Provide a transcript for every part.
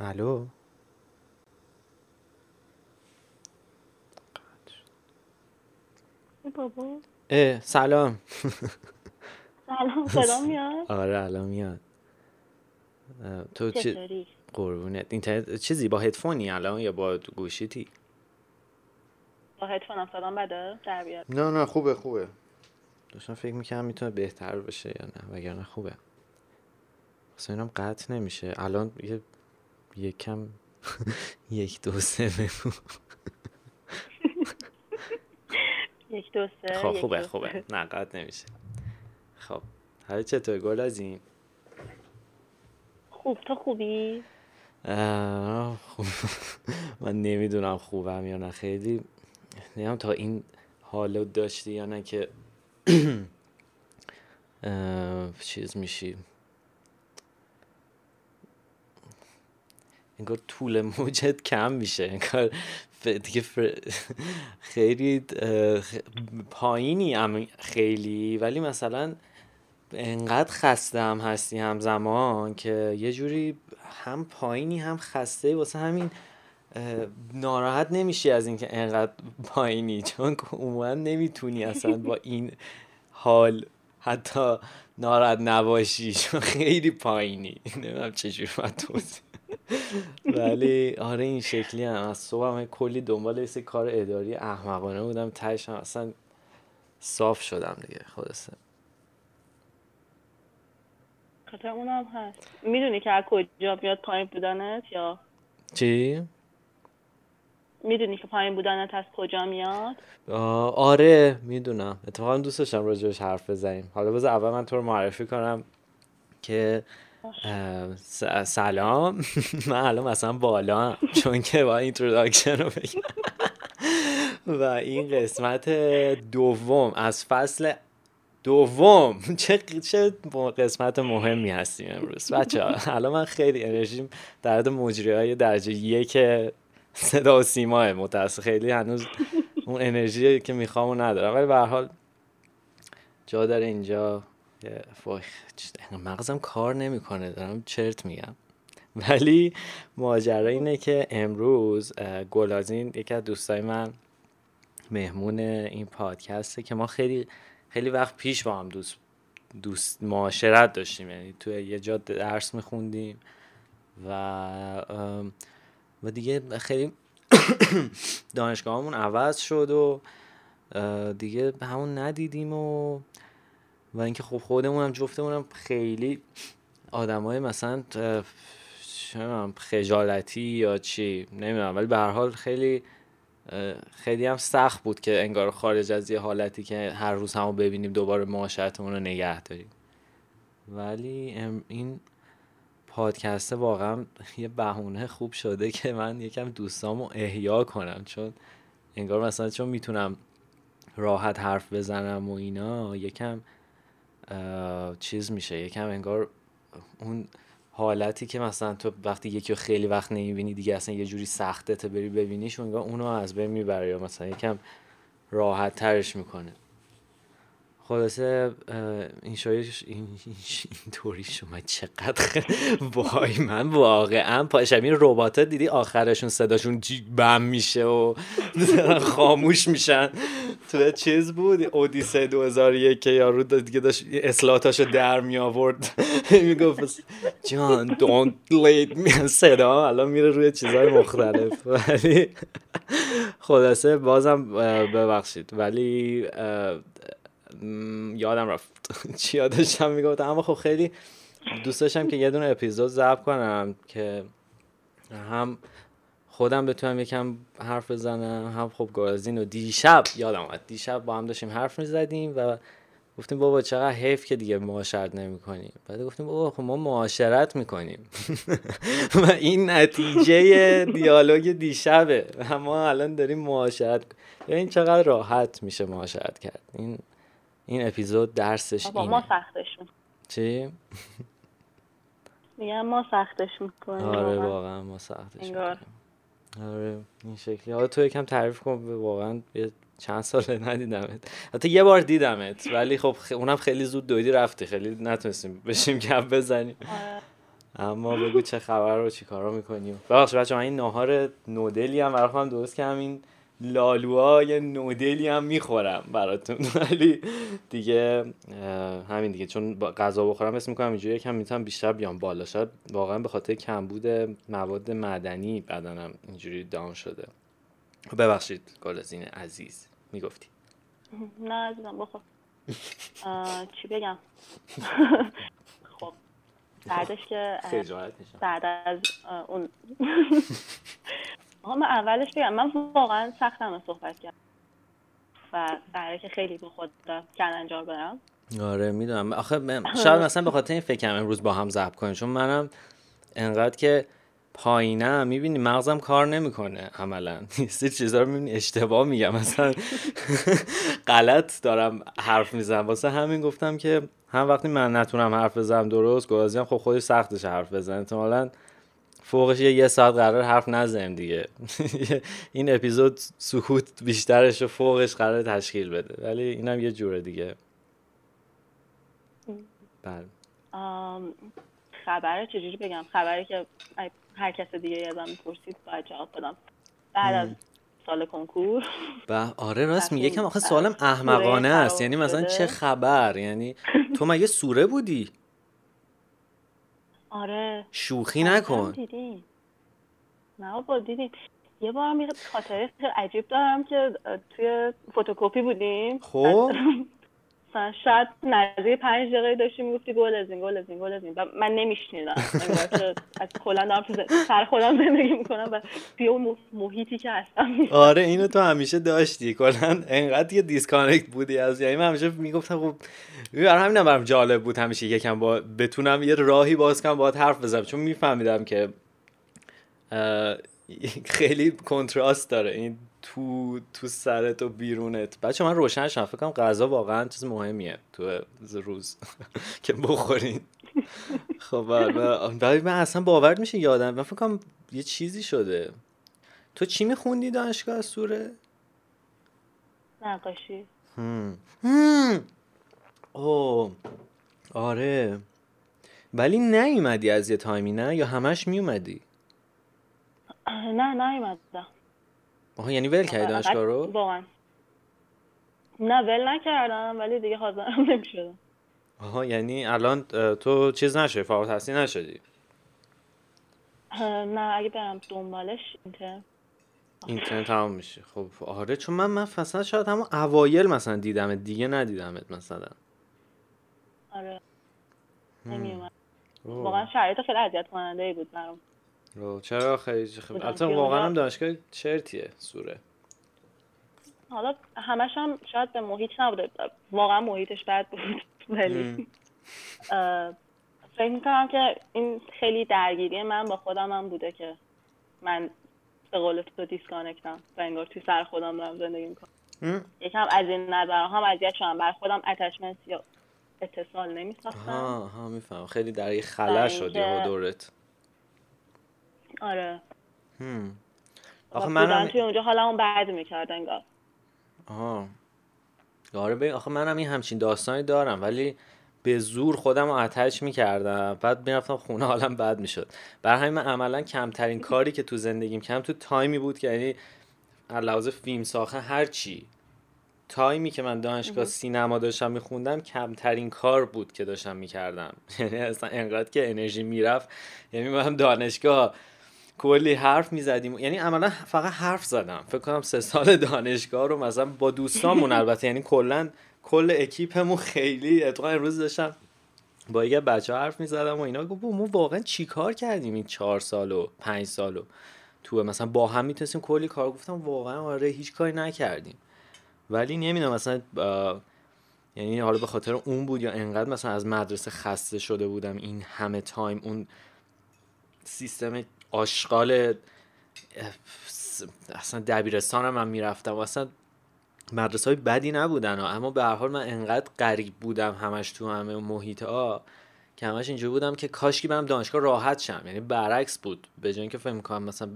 الو. بابا. اه سلام. سلام صدا میاد؟ آره الان میاد. تو چی؟ قربونت. اینترنت چیزی با هدفونی الان یا با گوشیتی؟ با هدفونم صدام بده؟ در بیاد نه نه خوبه خوبه. داشتم فکر می‌کنم می‌تونه بهتر بشه یا نه وگرنه خوبه. اصلا اینم قطع نمیشه. الان یه یکم یک دو سه بگو. یک دو سه خب خوبه خوبه. نه قطع نمیشه. خب حالا چطور گل از این خوب تو خوبی؟ خوب. من نمی‌دونم خوبم یا نه. خیلی نمی‌دونم تا این حالو داشتی یا نه که چیز میشی. انگار طول موجت کم میشه. انگار دیگه خیلی پایینی خیلی. ولی مثلا انقدر خسته هم هستی همزمان که یه جوری هم پایینی هم خسته. واسه همین ناراحت نمیشی از اینکه انقدر پایینی. چون عموما نمی‌تونی اصلا با این حال حتی ناراحت نباشی. چون خیلی پایینی. نمی‌دونم چجوری باید ولی آره این شکلی هم. از صبح هم کلی دنبال یه کار اداری احمقانه بودم. تهش هم اصلا صاف شدم دیگه خلاصه. خاطر اونم هست. می‌دونی که از کجا بیاد پایین بودنت یا؟ چی؟ می‌دونی که پایین بودنت از کجا میاد؟ آره می‌دونم. اتفاقا دوست داشتم راجبش حرف بزنیم. حالا بذار اول من تو رو معرفی کنم که سلام. من الان مثلا بالا چون که با introduction رو بگم. و این قسمت دوم از فصل دوم. چه قسمت مهمی هستیم امروز. بچه ها الان من خیلی انرژیم در حد مجری های درجه یک صدا و سیماه متاسف. خیلی هنوز اون انرژی که می‌خوام ندارم. ولی به حال جا داره اینجا. وای، مغزم کار نمی‌کنه دارم چرت میگم. ولی ماجرا اینه که امروز گلازین یکی از دوستای من مهمون این پادکسته که ما خیلی خیلی وقت پیش با هم دوست دوست معاشرت داشتیم. یعنی توی یه جا درس میخوندیم و و دیگه خیلی دانشگاهمون عوض شد و دیگه همون ندیدیم و و اینکه خب خودمون هم خیلی آدمای مثلا خجالتی یا چی نمی‌دونم. ولی به هر حال خیلی خیلی هم سخت بود که انگار خارج از یه حالتی که هر روز همو ببینیم دوباره معاشرتمون رو نگه داریم. ولی این پادکسته واقعا یه بهونه خوب شده که من یکم دوستامو احیا کنم. چون انگار مثلا چون می‌تونم راحت حرف بزنم و اینا یکم چیز میشه. یکم انگار اون حالتی که مثلا تو وقتی یکی خیلی وقت نمی‌بینی دیگه اصلا یه جوری سختته بری ببینیش و انگار اونو از بین می‌بره یا مثلا یکم راحت ترش می‌کنه. خلاصه این شایش این اینطوری شما چقدر وای من واقعا. پاشم این ربات دیدی آخرشون صداشون بم میشه و خاموش میشن. تو چیز بود اودیسه 2001 که یارو دیگه داشت اصلاحاتاشو در می آورد. می‌گفت جان دونت می صدا الان میره روی چیزهای مختلف. ولی خلاصه بازم ببخشید. ولی یادم رفت. چی یادشم می‌گفت اما خب خیلی دوست داشتم که یه دونه اپیزود ضبط کنم که هم خودم بتونم یکم حرف بزنم هم خب گازین و دیشب یادم اومد. دیشب با هم داشتیم حرف می‌زدیم و گفتیم بابا چقدر حیف که دیگه معاشرت نمی کنیم بعد گفتیم بابا خب ما معاشرت می‌کنیم. و این نتیجه دیالوگ دیشبه. و ما الان داریم معاشرت. این چقدر راحت میشه معاشرت کرد. این این اپیزود درسش بابا ما اینه سختش می‌کنیم. چی؟ میگم ما سختش می‌کنیم آره واقعا. ما سختش انگار. می‌کنیم. آره این شکلی. حالا تو یکم تعریف کن واقعا یه چند ساله ندیدمت. حتی یه بار دیدمت ولی خب اونم خیلی زود دویدی رفتی. خیلی نتونستیم بشیم گپ بزنیم. آره. اما بگو چه خبر رو چی کارا می‌کنیم ببخشید بچه من این ناهار نودلی هم برای خودم درست کردم. این لالوها یه نودلی هم می‌خورم براتون. ولی دیگه همین دیگه چون غذا بخورم اسم می‌کنم اینجوری یکم می‌تونم بیشتر بیام بالا. شاید واقعا به خاطر کمبود مواد معدنی بدنم اینجوری دام شده. ببخشید گلزین عزیز می‌گفتی. نه عزیزم بخور. چی بگم؟ خب بعدش که بعد از اون. من اولش بگم من واقعا سختم صحبت کردم و قراره که خیلی به خود کلنجار برم. آره می‌دونم. آخه شاید مثلا به خاطر این فکرم امروز با هم ضبط کنیم چون منم انقدر که پایینم می‌بینی مغزم کار نمی‌کنه عملا. یه چیزا رو می‌بینی اشتباه میگم. مثلا غلط دارم حرف می‌زنم. واسه همین گفتم که هم وقتی من نتونم حرف بزنم درست گوازی هم خب خودش سختش حرف بزن احتمالا فوقش یه ساعت قرار حرف نزنیم دیگه. این اپیزود سکوت بیشترش و فوقش قرار تشکیل بده. ولی اینم یه جوره دیگه. بله. خبره چجوری بگم؟ خبری که هر کس دیگه ازم می‌پرسید باید جواب بدم. بعد از سال کنکور. و آره راست میگه یکم آخه سوالم احمقانه است. یعنی مثلا چه خبر؟ یعنی تو مگه سوره بودی؟ آره. شوخی نکن. دیدیم نه بابا دیدیم یه بار یه خاطره عجیب دارم که توی فتوکپی بودیم. خب. مثلا شاید نزدیک پنج دقیقه داشتی می‌گفتی گل از این گل از این گل از این. و من نمیشنیدم. از کلا دارم سر خودم زندگی می‌کنم و توی اون محیطی که هستم. آره اینو تو همیشه داشتی. کلا انقدر یه disconnect بودی از یعنی من همیشه می‌گفتم خب برای همینم برام جالب بود همیشه یکم با بتونم یه راهی باز کنم باهات حرف بزنم. چون میفهمیدم که خیلی کنتراست داره. این تو تو سرت و بیرونت. بچه من روشن شدم. فکر کنم غذا واقعا چیز مهمیه تو روز که بخورین. خب ولی من اصلا باور میشه یادم. من فکر کنم یه چیزی شده. تو چی میخوندی دانشگاه سوره؟ نقاشی. اوه. آره. ولی نیومدی از یه تایمی نه؟ یا همش میومدی؟ نه نیومدم. آها یعنی ول کردی دانشگاه رو؟ واقعا. نه ول نکردم ولی دیگه حاضرم نمی‌شدم. آها یعنی الان تو چیز نشدی فارغ التحصیل نشدی؟ نه اگه برم دنبالش اینترن اینترنت تمام میشه. خب آره چون من من فصلا شاید همون اوایل مثلا دیدم دیگه ندیدمت مثلا. آره. نمیومد واقعا شرایط خیلی اذیت کننده ای بود برام. چرا خیلی خیلی البته واقعا هم دانشگاه چرتیه سوره. حالا همش هم شاید به محیط نبوده. واقعا محیطش بد بود ولی فکر می‌کنم که این خیلی درگیری من با خودم هم بوده که من به قول تو دیسکانکتم و انگار توی سر خودم دارم زندگی می‌کنم. یکم از این نظر هم اذیت شدم. بر خودم اتچمنت یا اتصال نمیساختم. ها ها میفهم خیلی در یه خلا شدی و دورت. آره. هم. آخه من توی اونجا حالا اون بعد می‌کرد انگار. آها. آره ببین آخه منم این همچین داستانی دارم ولی به زور خودم رو اتچ می‌کردم. بعد می‌رفتم خونه حالم بد می‌شد. بر همین من عملا کمترین کاری که تو زندگیم کم تو تایمی بود که یعنی لحاظ فیلم ساخته هر چی. تایمی که من دانشگاه سینما داشتم میخوندم کمترین کار بود که داشتم می‌کردم. یعنی اصلا انقدر که انرژی می‌رفت. یعنی من دانشگاه کلی حرف می‌زدیم. یعنی عملا فقط حرف زدم. فکر کنم سه سال دانشگاه رو مثلا با دوستامون البته. یعنی کلا کل اکیپمون خیلی اتفاقا امروز داشتم با یه بچه حرف می‌زدم و اینا. گفت ما واقعا چی کار کردیم این چهار سال و پنج سال و تو مثلا با هم می‌تونستیم کلی کار گفتم واقعا آره هیچ کاری نکردیم. ولی نمی‌دونم مثلا یعنی حالا به خاطر اون بود یا انقدر مثلا از مدرسه خسته شده بودم این همه تایم اون سیستم آشغال اصلا دبیرستانم من می‌رفتم. و اصلا مدرسه های بدی نبودن اما به هر حال من انقدر غریب بودم همش تو همه محیط ها که همش اینجوری بودم که کاشکی برم دانشگاه راحت شم. یعنی برعکس بود. به جای اینکه فکر کنم مثلا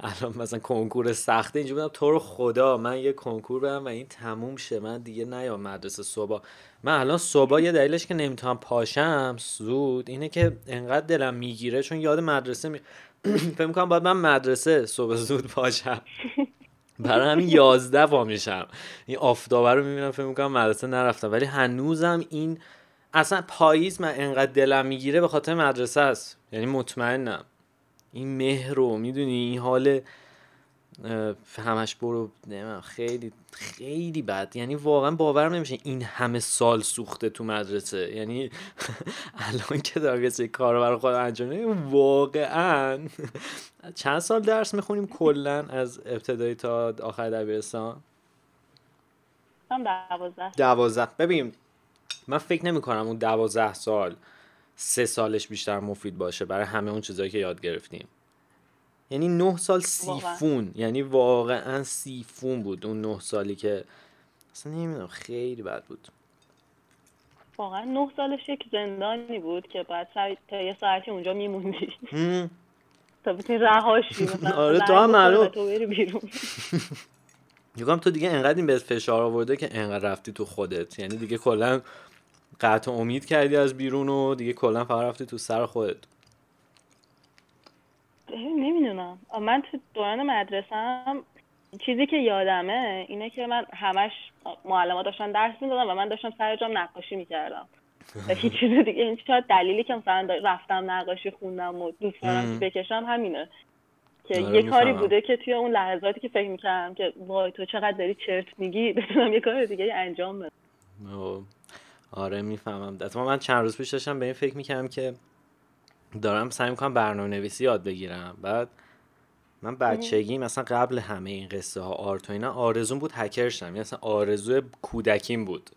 الان مثلا کنکور سخته اینجوری بودم تو رو خدا من یه کنکور برم و این تموم شه. من دیگه نیام مدرسه صبح. من الان صبح یه دلیلش که نمی‌تونم پاشم زود اینه که انقدر دلم می‌گیره چون یاد مدرسه می... فکر کنم باید من مدرسه صبح زود پاشم برای همین یازده وا میشم. این آفتابه رو می‌بینم فکر می‌کنم مدرسه نرفتم. ولی هنوزم این اصلا پاییز من انقدر دلم می‌گیره به خاطر مدرسه است. یعنی مطمئنم. این مهر رو می‌دونی؟ این حال همش برو نمیم خیلی خیلی بد. یعنی واقعا باورم نمیشه این همه سال سوخته تو مدرسه. یعنی الان که دارم یه کار برای خودم انجام واقعا. چند سال درس می‌خونیم کلا از ابتدایی تا آخر دبیرستان؟ دوازده. دوازده. ببین من فکر نمی کنم اون دوازده سال سه سالش بیشتر مفید باشه برای همه اون چیزهایی که یاد گرفتیم. یعنی نه سال سیفون. یعنی واقعا سیفون بود اون نه سالی که اصلا نمی‌دونم خیلی بد بود. واقعا نه سالش یک زندانی بود که بعد تا یه ساعتی اونجا میموندی. تا بتونی رهاشی آره تو هم معلوم. تو بری بیرون. یکم تو دیگه انقدر این به فشار آورده که انقدر رفتی تو خودت. یعنی دیگه کلا قطع امید کردی از بیرون و دیگه کلا فقط رفتی تو سر خودت. نمی‌دونم من تو دوران مدرسم چیزی که یادمه اینه که من همش معلمات داشتن درس می‌دادم و من داشتم سر جام نقاشی می‌کردم. و هیچ چیز دیگه. این شاید دلیلی که مثلا رفتم نقاشی خوندم و دوست دارم بکشم همینه. که آره، یه کاری بوده که توی اون لحظاتی که فکر می‌کردم که وای تو چقدر داری چرت میگی؟ بتونم یه کار دیگه انجام بدم. آره می‌فهمم. من چند روز پیش داشتم به این فکر می‌کردم که دارم سعی می‌کنم برنامه نویسی یاد بگیرم. بعد من بچگی مثلا قبل همه این قصه ها آرت و اینا آرزون بود هکر شم یعنی مثلا آرزو کودکیم بود.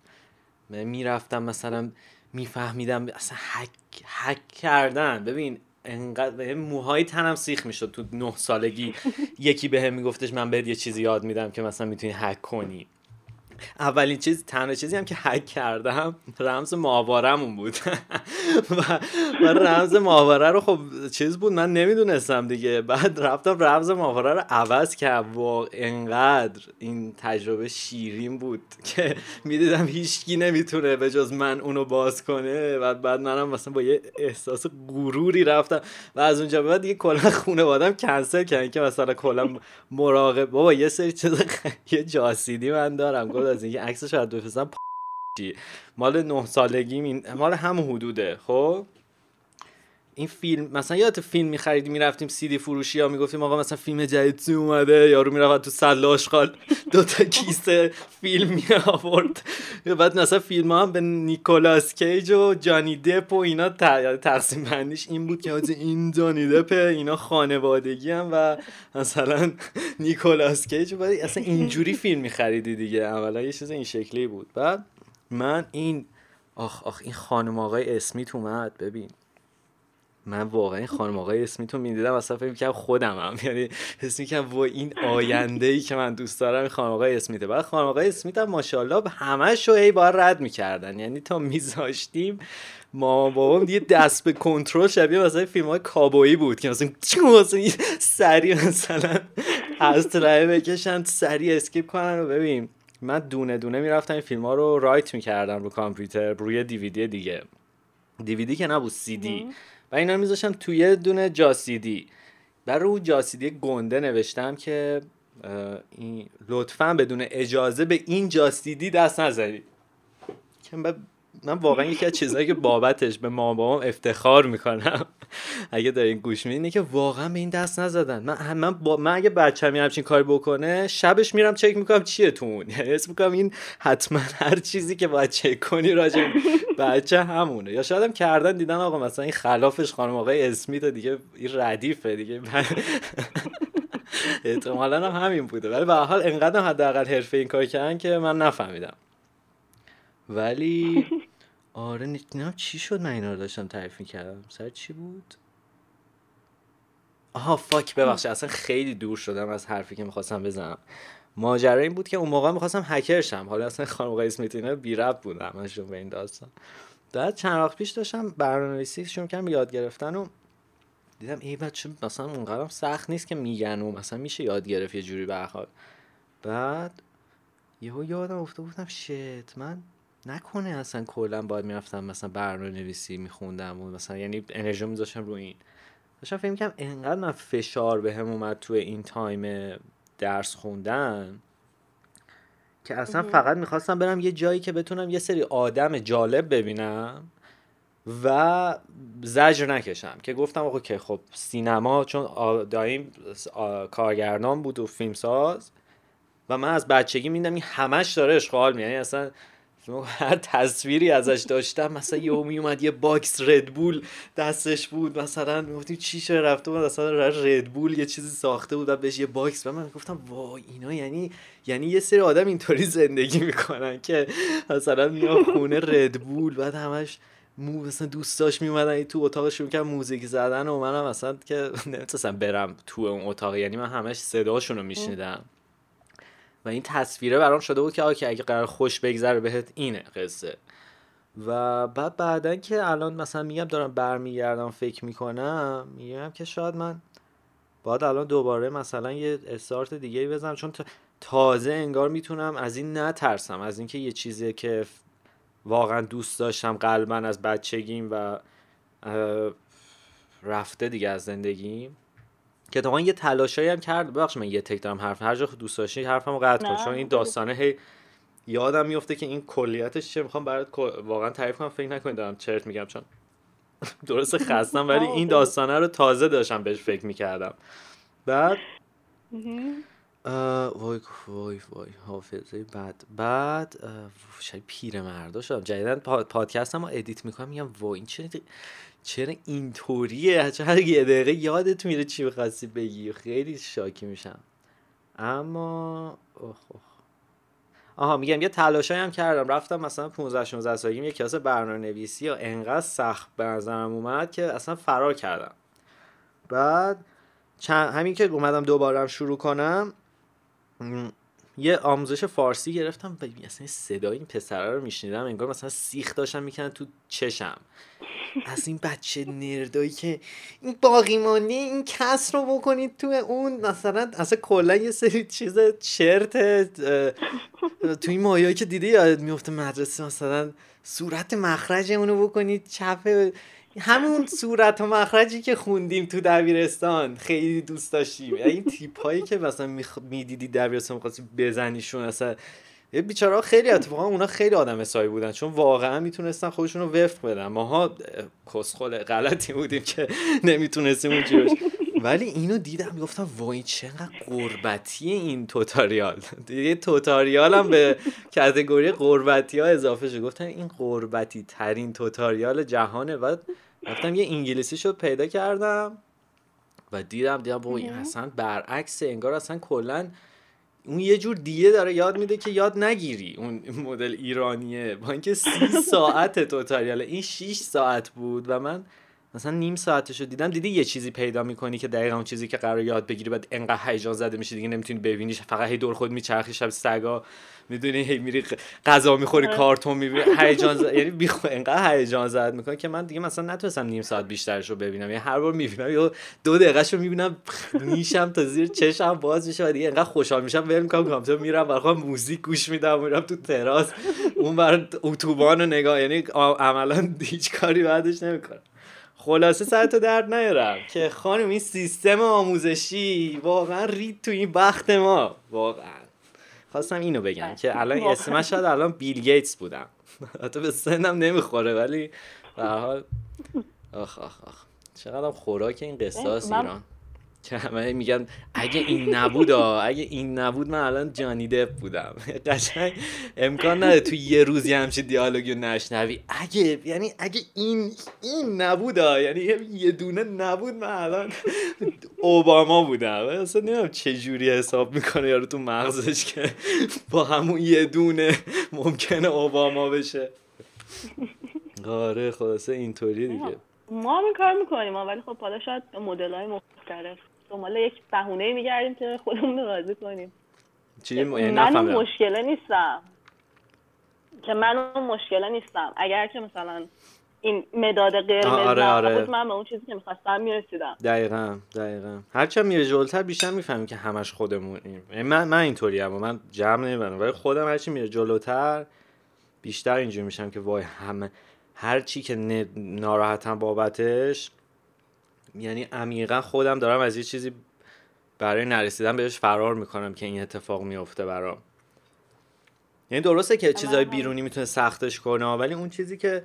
من می‌رفتم مثلا میفهمیدم اصلا هک, هک کردن. ببین انقدر موهای تنم سیخ می‌شد تو نه سالگی. یکی به هم میگفتش من بهت یه چیزی یاد میدم که مثلا می‌تونی هک کنی. اولین چیز تنها چیزی هم که حک کردم رمز ماهوارمون بود. و, و رمز ماهواره رو خب چیز بود من نمی‌دونستم دیگه. بعد رفتم رمز ماهواره رو عوض کرد. و انقدر این تجربه شیرین بود که می‌دیدم هیچکی نمی‌تونه به جز من اونو باز کنه. و بعد منم مثلا با یه احساس غروری رفتم. و از اونجا بعد دیگه کلا خانوادم کنسل کردن که مثلا کلا مراقب بابا یه سری چیز یه جاسیدی من دارم. از اینکه عکسش رو بفرستم مال نه سالگی مال هم حدوده خب؟ این فیلم مثلا یادت فیلم میخریدیم می‌رفتیم سیدی فروشی ها می‌گفتیم آقا مثلا فیلم جدید اومده؟ یارو می‌رفت تو سله آشغال دو تا کیسه فیلم می آورد بعد مثلا فیلم هم به نیکولاس کیج و جانی دپ و اینا تقسیم بندیش این بود که این جانی دپ اینا خانوادگی هم و مثلا نیکولاس کیج. و اصلا اینجوری فیلم میخریدی دیگه. اولا یه چیز این شکلی بود. بعد من این آخ آخ این خانم آقای اسمیت اومد. ببین من واقعا خانم آقای اسمیت رو می‌دیدم اصلا فکر می‌کنم خودم هم یعنی حس می‌کنم و این آینده ای که من دوست دارم خانم آقای اسمیته. بعد خانم آقای اسمیت هم ماشاءالله همه شو ای بار رد می‌کردن. یعنی تا میذاشتیم ما بابام دیگه دست به کنترل شبیه مثلا فیلم های کابویی بود که مثلا سریع مثلا از رای بکشن سریع skip کنن و ببین. من دونه دونه می‌رفتم این فیلم ها رو write می‌کردم رو کامپیوتر روی دیویدی دیگه. دیویدی که نبود سی دی. و اینا میذاشتم توی دونه جاسیدی. بر رو جاسیدی گنده نوشتم که لطفا بدون اجازه به این جاسیدی دست نزنید. که من واقعا یکی از چیزهایی که بابتش به مامان بابام افتخار می‌کنم اگه دارین گوش میدین که واقعا به این دست نزدن. من من, با... من اگه بچه‌م همچین کاری بکنه شبش میرم چک می‌کنم چیه تو اون. یعنی اسم می‌کنم این حتما هر چیزی که باید چک کنی راجع بچه همونه. یا شاید هم کردن دیدن آقا مثلا این خلافش خانم آقای اسمیت دیگه این ردیفه دیگه. احتمالا هم همین بوده. ولی به حال انقدر حداقل حرفه این کار کردن که من نفهمیدم. ولی آره نمی‌دونم چی شد من اینا رو داشتم تعریف کردم سر چی بود؟ آها فاک ببخشید. اصلا خیلی دور شدم از حرفی که می‌خواستم بزنم. ماجرا این بود که اون موقع می‌خواستم هکر شم. حالا اصلا خانم آقای اسمیت اینا بی رب بود همشون به این داستان. بعد چند وقت پیش داشتم برنامه‌نویسی شروع کردم یاد گرفتن و دیدم ای بچه مثلا اونقدرم سخت نیست که میگن و مثلا میشه یاد گرفت یه جوری برخواد بعد یهو یادم افتاد گفتم شت من نکنه اصلا کلا باید می‌رفتم مثلا برنامه نویسی میخوندم و مثلا یعنی انرژی میذاشتم رو این. داشتم فکر می‌کنم انقدر من فشار به هم اومد تو این تایم درس خوندن که اصلا فقط می‌خواستم برم یه جایی که بتونم یه سری آدم جالب ببینم و زجر نکشم. که گفتم آقا که خب سینما چون دایم کارگردان بود و فیلمساز و من از بچگی میدم این همش داره اشغال می یعنی اصلا هر تصویری ازش داشتم مثلا یه می اومد یه باکس ردبول دستش بود مثلا می‌گفتیم چی شده رفته بود مثلا ردبول یه چیزی ساخته بود و بهش یه باکس و من گفتم وای اینا یعنی یعنی یه سری آدم اینطوری زندگی می‌کنن که مثلا میان خونه ردبول بعد همش مو مثلا دوستاش میومدن تو اتاقش می‌کردن موزیک زدن و منم مثلا که نمی‌تونستم برم تو اون اتاق. یعنی من همش صداشون رو میشنیدم. و این تصویره برام شده بود که آکه اگه قرار خوش بگذره بهت اینه قصه. و بعد بعدا که الان مثلا میگم دارم برمیگردم فکر می‌کنم میگم که شاید من باید الان دوباره مثلا یه استارت دیگه بزنم. چون تازه انگار می‌تونم از این نترسم از اینکه یه چیزی که واقعا دوست داشتم قلبا از بچگیم و رفته دیگه از زندگیم. که اتفاقا یه تلاشایی هم کرد. ببخش من یه تیک دارم حرف هر جا دوست داشتی حرفمو قطع کن چون این داستانه هی یادم میفته که این کلیتش چه می‌خوام برات واقعا تعریف کنم فکر نکنید دارم چرت میگم چون درست خستم ولی این داستانه رو تازه داشتم بهش فکر می‌کردم. بعد؟ وای وای وای حافظه بعد بعد شبیه پیر مردا شدم. جدیدن پادکست هم edit می‌کنم میگم وای این چه چرا اینطوریه؟ چرا یه دقیقه یادت میره چی بخواستی بگی؟ خیلی شاکی میشم. اما اوه اوه. آها میگم یه تلاشایی هم کردم. رفتم مثلا 15 16 سالگیم یه کلاس برنامه نویسی و انقدر سخت به نظرم اومد که اصلا فرار کردم. بعد چند همین که اومدم دوباره شروع کنم یه آموزش فارسی گرفتم و اصلا صدای این پسره رو میشنیدم انگار مثلا سیخ داشتم می‌کنن تو چشم. از این بچه نردایی که این باقی مانده این کس رو بکنید تو اون مثلا اصلا کلا یه سری چیز چرت تو این مایایی که دیده یادت میفته مدرسه مثلا صورت مخرج اونو بکنید چپ همون صورت و مخرجی که خوندیم تو دبیرستان خیلی دوست داشتیم. این تیپ هایی که مثلا می‌دیدی دبیرستان می‌خواستی بزنیشون اصلا. یه بیچاره خیلی اتفاقا اونا خیلی آدم حسابی بودن چون واقعا می‌تونستن خودشون رو وفق بدن. ماها کسخل غلطی بودیم که نمی‌تونستیم اونجوری ولی اینو دیدم گفتم وای چقدر قربتی این توتاریال. دیگه توتاریال هم به کتگوری قربتی ها اضافه شد. گفتم این قربتی ترین توتاریال جهانه. و رفتم یه انگلیسی شد پیدا کردم و دیدم دیدم وای اصلا برعکس انگار اصلا کلا اون یه جور دیگه داره یاد میده که یاد نگیری اون مدل ایرانیه. با اینکه سی ساعت توتاریال این 6 ساعت بود و من مثلا نیم ساعتشو دیدم دیدی یه چیزی پیدا می‌کنی که دقیقا اون چیزی که قرار یاد بگیری بعد انقدر هیجان زده میشه دیگه نمی‌تونی ببینیش. فقط هی دور خود میچرخی شب سگا می‌دونی هی میری غذا می‌خوری آره. کارتون می‌بینی. هیجان زد یعنی بی انقدر هیجان زد می‌کنه که من دیگه مثلا نتونستم نیم ساعت بیشترشو ببینم. یعنی هر بار می‌بینم یا دو دقیقهشو می‌بینم نیشم تا زیر چشم باز میشه و دیگه انقدر خوشحال میشم. ول می‌کنم کامپیوتر میرم برای موزیک گوش میدم میرم تو تراس اون بر اتوبان رو نگاه یعنی عملا هیچ کاری بعدش نمی‌کنم. خلاصه سرتو درد نیارم. که خانم این سیستم آموزشی واقعا رید تو این بخت ما. واقعا. خواستم اینو بگم که الان اسمش شاید الان بیل گیتس بودم. حتی به سنم نمی‌خوره ولی به حال. آخ آخ آخ. چقدر خوراک این قصاص ایران. که همه میگن اگه این نبود اگه این نبود من الان جانی دپ بودم. قشنگ امکان نداره تو یه روزی همچین دیالوگی نشنوی. اگه یعنی اگه این این نبود یعنی یه دونه نبود من الان اوباما بودم. اصلا نمی‌دونم چه جوری حساب می‌کنه یارو تو مغزش که با همون یه دونه ممکنه اوباما بشه. آره خلاصه اینطوری دیگه. ما هم این کار می‌کنیم ولی خب حالا شاید مدل های مختلف. دنبال یک بهونه میگردیم که خودمون رو راضی کنیم. چی من مشکله نیستم. که من اون مشکله نیستم. اگر که مثلا این مداد قرمز آره آره. من به اون چیزی که می‌خواستم می‌رسیدم. دقیقا دقیقا. هرچند میره جلوتر بیشتر می‌فهمی که همش خودمونیم. یعنی من من اینطوری اما من جمع نمی‌برم ولی خودم هرچی میره جلوتر بیشتر اینجوری میشم که وای همه هر چی که ناراحتم بابتش یعنی عمیقا خودم دارم از یه چیزی برای نرسیدن بهش فرار می‌کنم که این اتفاق میفته برام. یعنی درسته که چیزای بیرونی می‌تونه سختش کنه ولی اون چیزی که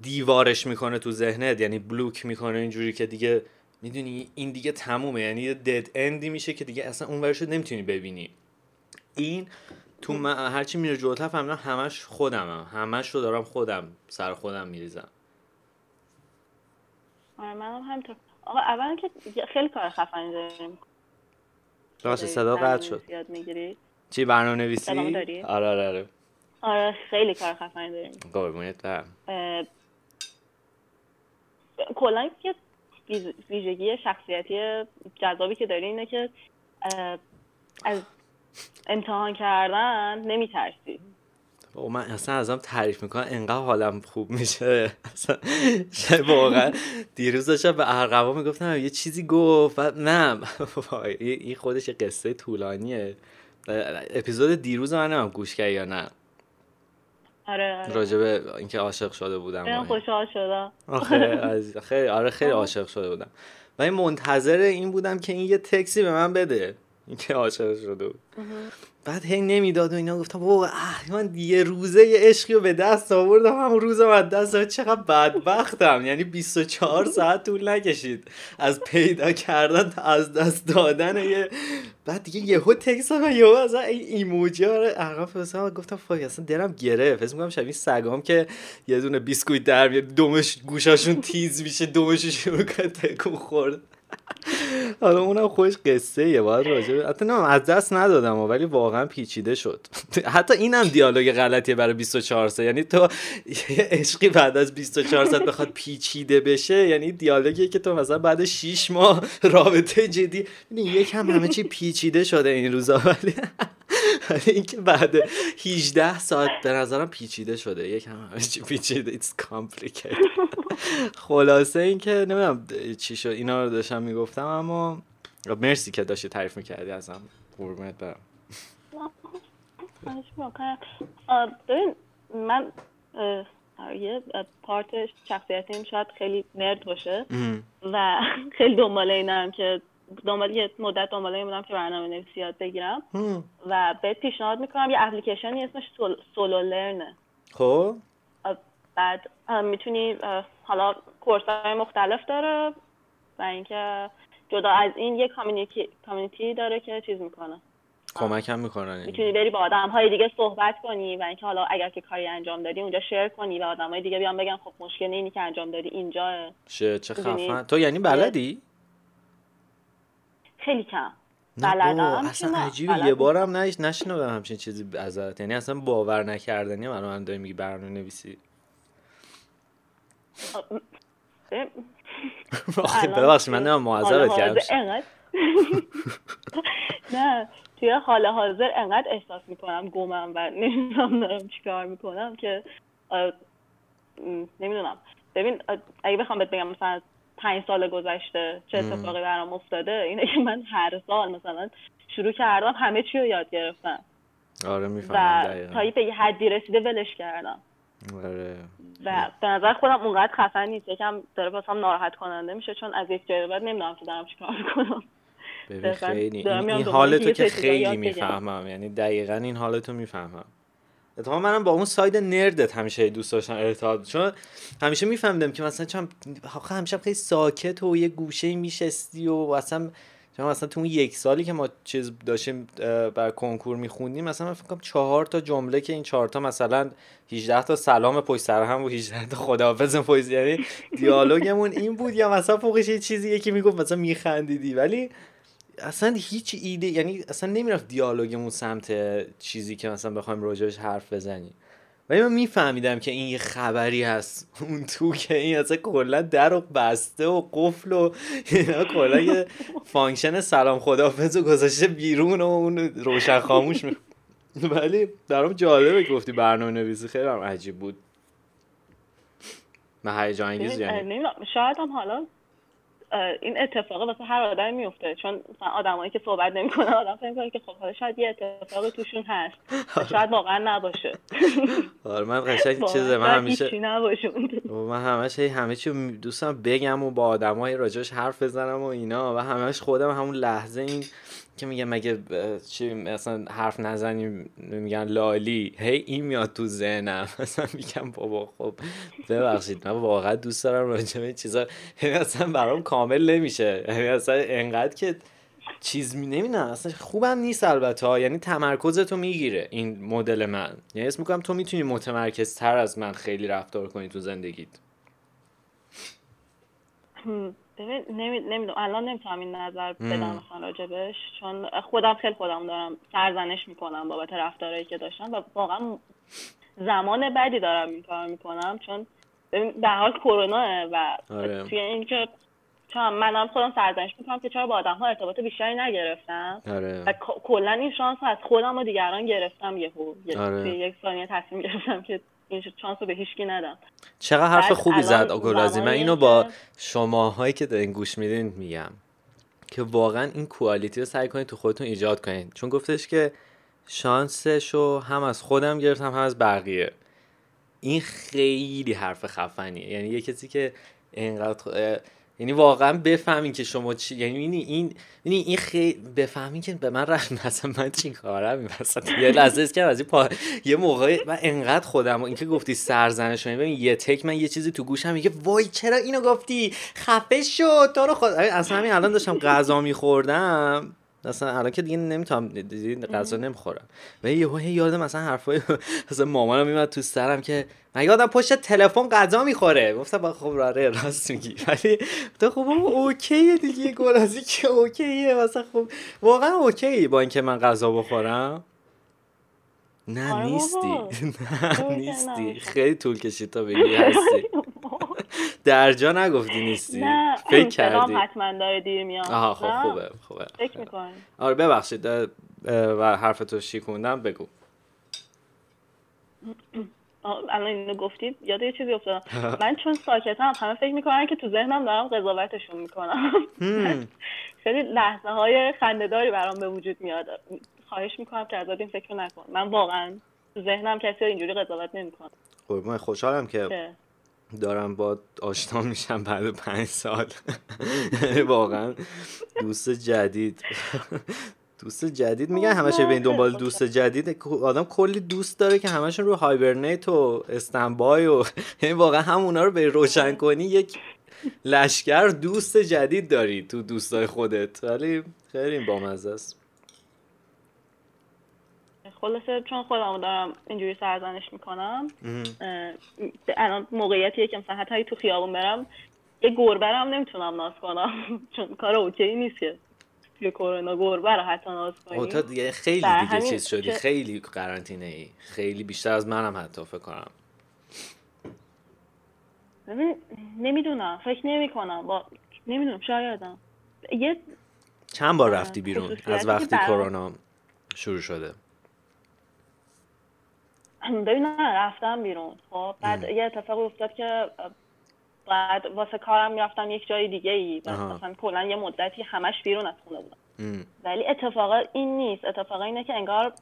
دیوارش می‌کنه تو ذهنت یعنی بلوک می‌کنه اینجوری که دیگه می‌دونی این دیگه تمومه. یعنی یه دد اندی میشه که دیگه اصلا اون ورشو نمی‌تونی ببینی. این تو من هرچی میره جلوتر فهمیدم همش خودمم. همش رو دارم خودم سر خودم میریزم. آره منم همینطور. آقا اولا که خیلی کار خفنی داریم. راست صدا قطع شد. چی برنامه نویسی؟ آره آره آره. آره خیلی کار خفنی داریم. قربونت برم. کلا که ویژگی شخصیتی جذابی که داری اینه که از امتحان کردن نمیترسی. من اصلا ازم تعریف می‌کنم انقدر حالم خوب میشه. اصلا واقعا دیروز داشتم به ارقبا می‌گفتم یه چیزی گفت نه. این خودش قصه طولانیه. اپیزود دیروز من نمیم گوش کردی یا نه. آره, آره. راجبه اینکه عاشق شده بودم. من خوشحال شدم. خیلی آره خیلی عاشق شده بودم. و این منتظر این بودم که این یه تکسی به من بده. اینکه عاشق شده بود. بعد هی نمی‌داد و اینا گفتم اوه من یه روزه یه عشقی رو به دست آوردم هم روزم از دست چقدر بدبختم. یعنی 24 ساعت طول نکشید از پیدا کردن تا از دست دادن یه بعد دیگه یهو تکس و یهو از این ایموجی ها عقب فرستادم گفتم فای اصلا درم گرفت. فکر می‌کنم شبیه سگام که یه دونه بیسکویت در میاد دومش گوشاشون تیز میشه دومش شروع کنه تکون خورد. حالا اونم خوش قصه یه باید راجع حتی نه از دست ندادم ولی واقعا پیچیده شد. حتی اینم دیالوگ غلطیه برای 24 ساعت یعنی تو عشقی بعد از 24 ساعت بخواد پیچیده بشه یعنی دیالوگی که تو مثلا بعد 6 ماه رابطه جدی یکم همه چی پیچیده شده این روزا ولی اینکه بعد 18 ساعت به نظرم پیچیده شده. یکم همه چی پیچیده. It's complicated. خلاصه اینکه نمی‌دونم چی شد. اینا رو داشتم می‌گفتم اما مرسی که داشتی تعریف می‌کردی ازم. قربونت برم. من یه پارت شخصیتیم شاید خیلی نرد باشه و خیلی دنباله اینم که دنبال یه مدت دنبال این بودم که برنامه نویسی یاد بگیرم. و بهت پیشنهاد می‌کنم یه اپلیکیشنی اسمش سول... سولو لرنه خب بعد می‌تونی حالا کورس های مختلف داره و اینکه جدا از این یه کامیونیتی کامیونیتی داره که چیز می‌کنه. کمک هم می‌کنن می‌تونی بری با آدم های دیگه صحبت کنی و اینکه حالا اگر که کاری انجام دادی اونجا شیر کنی و آدم های دیگه بیان بگن خب مشکل اینی که انجام دادی اینجا چه خفن. تو یعنی بلدی؟ خیلی کم. بلدم اصلا عجیبه یه بارم نش نشنودم همچین چیزی ازت یعنی اصلا باور نکردنی من من داری میگی برنامه نویسی. ببخشید من نمیم معذرت کردم. نه توی حال حاضر انقدر احساس می‌کنم گمم و نمی‌دونم دارم چیکار می‌کنم که نمی‌دونم. ببین اگه بخوام بهت بگم مثلا پنج سال گذشته چه اتفاقی برام افتاده اینه که من هر سال مثلا شروع کردم همه چی رو یاد گرفتم. آره می‌فهمم و تا به یه حدی رسیده ولش کردم. آره. و به نظر خودم اونقدر خفن نیست یکم داره واسم ناراحت کننده میشه چون از یک جای بعد نمی‌دونم که دارم چیکار کنم ببین خیلی این, این حالتو که خیلی می‌فهمم یعنی دقیقا این حالتو می‌فهمم. اتفاقا منم با اون ساید نردت همیشه دوست داشتم ارتباط. چون همیشه میفهمیدم که مثلا چون همیشه خیلی ساکت و یه گوشه میشستی و اصلا چون مثلا تو اون یک سالی که ما چیز داشتیم بر کنکور میخوندیم مثلا من فکر کنم چهار تا جمله که این چهار تا مثلا 18 تا سلام پشت سر هم و 18 تا خداحافظ پشت یعنی دیالوگمون این بود یا مثلا فوقش یه چیزی یکی می‌گفت مثلا میخندیدی. ولی اصلا هیچ ایده یعنی اصلا نمی‌رفت دیالوگمون سمت چیزی که مثلا بخوایم راجعش حرف بزنیم. ولی من میفهمیدم که این یه خبری هست. اون تو که این اصلا کلا در و بسته و قفل و اینا کلا یه function سلام خدافظ و گذاشته بیرون و اون روشن خاموش می... ولی برام جالبه گفتی برنامه نویسی خیلی هم عجیب بود. و هیجان انگیز یعنی. شاید هم حالا این اتفاقه واسه هر آدمی میفته چون مثلا آدمایی که صحبت نمی‌کنه آدم فکر کنه که خب حالا شاید یه اتفاقی توشون هست شاید واقعا نباشه. آره من قشنگ چیزه من همیشه نباشه. من همش همه چی دوستم بگم و با آدمای راجعش حرف بزنم و اینا و همش خودم همون لحظه این که میگه مگه چی مثلا حرف نزنیم میگن لالی. هی این میاد تو ذهنم. مثلا میگم بابا خب ببخشید من واقعا دوست دارم راجع به چیزا. یعنی اصلا برام کامل نمیشه. یعنی اصلا انقدر که چیز می نمی‌دونم اصلا خوبم نیست البته. ها یعنی تمرکزتو می‌گیره این مدل من. یعنی اسم می‌کنم تو می‌تونی متمرکز تر از من خیلی رفتار کنی تو زندگیت. ببین نمی‌دونم الان نمی‌تونم این نظر بدم مثلا راجبش چون خودم خیلی خودم دارم سرزنش می‌کنم بابت رفتارهایی که داشتم و واقعا زمان بعدی دارم این کار می‌کنم چون در حال کرونا و آره. توی اینکه چون منم خودم سرزنش می‌کنم که چرا با آدم ها ارتباط بیشتری نگرفتم آره. و کلا این شانس از خودم و دیگران گرفتم یهو آره. توی یک ثانیه تصمیم گرفتم که این چانس رو به هیچکی ندم چقدر حرف خوبی زد آگورازی من اینو با شماهایی که دارین گوش میدین میگم که واقعا این کوالیتی رو سعی کنید تو خودتون ایجاد کنید چون گفتش که شانسش رو هم از خودم گرفتم هم از بقیه. این خیلی حرف خفنیه. یعنی یه کسی که اینقدر یعنی واقعا بفهمین که شما چی یعنی این این یعنی این خیلی بفهمین که به من رحم مثلا من چی کارم مثلا یه لحظه که از این پا... یه موقع من انقدر خودم اینکه گفتی سرزنش ببین یه تک من یه چیزی تو گوشم میگه وای چرا اینو گفتی؟ خفه شد تو رو خود اصلا همین الان داشتم غذا میخوردم. مثلا الان که دیگه نمی‌تونم غذا نمی‌خورم. و یهو یادم مثلا حرفای مثلا مامانم میاد تو سرم که من یادم پشت تلفن غذا می‌خوره. گفتم خب راره راست میگی. ولی تو خب اوکیه دیگه گلازی که اوکیه. مثلا خب واقعا اوکی با اینکه من غذا بخورم. نه آره نیستی. نه نیستی. خیلی طول کشید تا بگی هستی. در جا نگفتی نیستی؟ نه فکر کردی؟ حتما داره دیر میاد. آها خب خوبه خوبه. فکر می‌کنی. آره ببخشید و حرفتو شیکوندم بگو. الان اینو گفتید یاد یه چیزی افتادم. من چون ساکتم همه فکر می‌کنن که تو ذهنم دارم قضاوتشون می‌کنم. خیلی لحظه های خندهداری برام به وجود میاد. خواهش می‌کنم که ازت این فکر نکن. من واقعا تو ذهنم کسی اینجوری قضاوت نمی‌کنم. خب من خوشحالم که دارم با آشنا میشم بعد پنج سال. واقعا دوست جدید. دوست جدید میگن همشه به این دنبال دوست جدید. آدم کلی دوست داره که همشون رو هایبرنیت و استنبای و یعنی واقعا همونا رو به روشن کنی یک لشکر دوست جدید داری تو دوستای خودت. ولی خیلی این بامزه است. خلاصه چون خودم دارم اینجوری سرزنش می‌کنم الان موقعیتیه که مثلا حتی تو خیابون برم یه گربه هم نمی‌تونم ناز کنم. چون کار اوکی نیست که توی کرونا گربه رو حتی ناز کنی. تو دیگه خیلی دیگه چیز شدی. خیلی قرنطینه ای خیلی بیشتر از منم حتی فکر کنم. نمی‌دونم. فکر نمی کنم با نمی‌دونم شایدم. یه چند بار رفتی بیرون از وقتی کرونا شروع شده؟ ببین رفتم بیرون خب؟ بعد یه اتفاقی افتاد که بعد واسه کارم می‌رفتم یک جای دیگه ای مثلا کلا یه مدتی همش بیرون از خونه بودم. ولی اتفاق این نیست. اتفاق اینه که انگار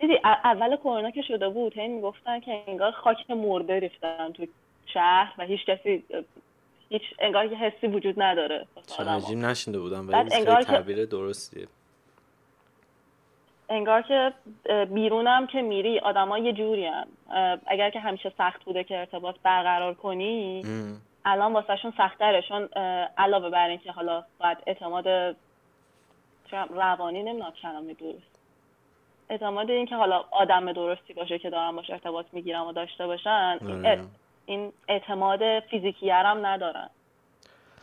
دیدی اول کرونا که شده بود هی می‌گفتن که انگار خاک مرده ریختن تو شهر و هیچ کسی هیچ انگار که حسی وجود نداره. عجیب نشنده بودم ولی خیلی تعبیر درستیه. انگار که بیرونم که میری آدما یه جوری هم. اگر که همیشه سخت بوده که ارتباط برقرار کنی الان واسهشون سختره چون علاوه بر اینکه حالا باید اعتماد روانی نمی‌دونم کلمه درست اعتماد این که حالا آدم درستی باشه که دارم باشه ارتباط می‌گیرم و داشته باشن آره. این اعتماد فیزیکی هم ندارن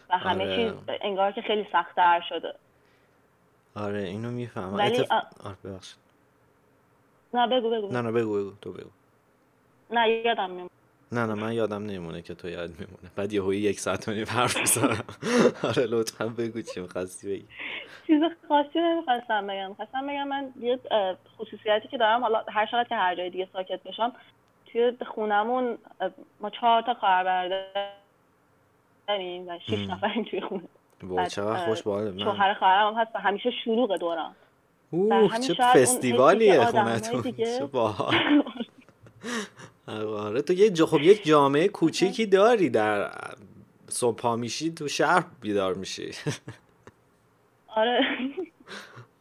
و همه آره. چیز انگار که خیلی سختتر شده آره اینو می‌فهمم. ولی اتف... آره ببخشید. نه بگو بگو نه نه بگو بگو تو بگو. نه یادم میمونه نه نه من یادم نمیمونه که تو یاد میمونه. بعد یه یک ساعت و نیم حرف آره لطفا بگو چی می‌خواستی بگی. چیز خاصی نمی‌خواستم بگم. خواستم بگم من یه خصوصیتی که دارم. حالا هر چقدر که هر جای دیگه ساکت بشم توی خونمون ما چهار تا خواهر داریم و شش نفریم توی خونه. با چقدر خوش باحال شوهر خواهرم هست و همیشه شلوغ دوران. اوه چه فستیوالیه خونتون. چه باحال. آره تو یه خب یک جامعه کوچیکی داری در صبح میشی تو شهر بیدار میشی. آره.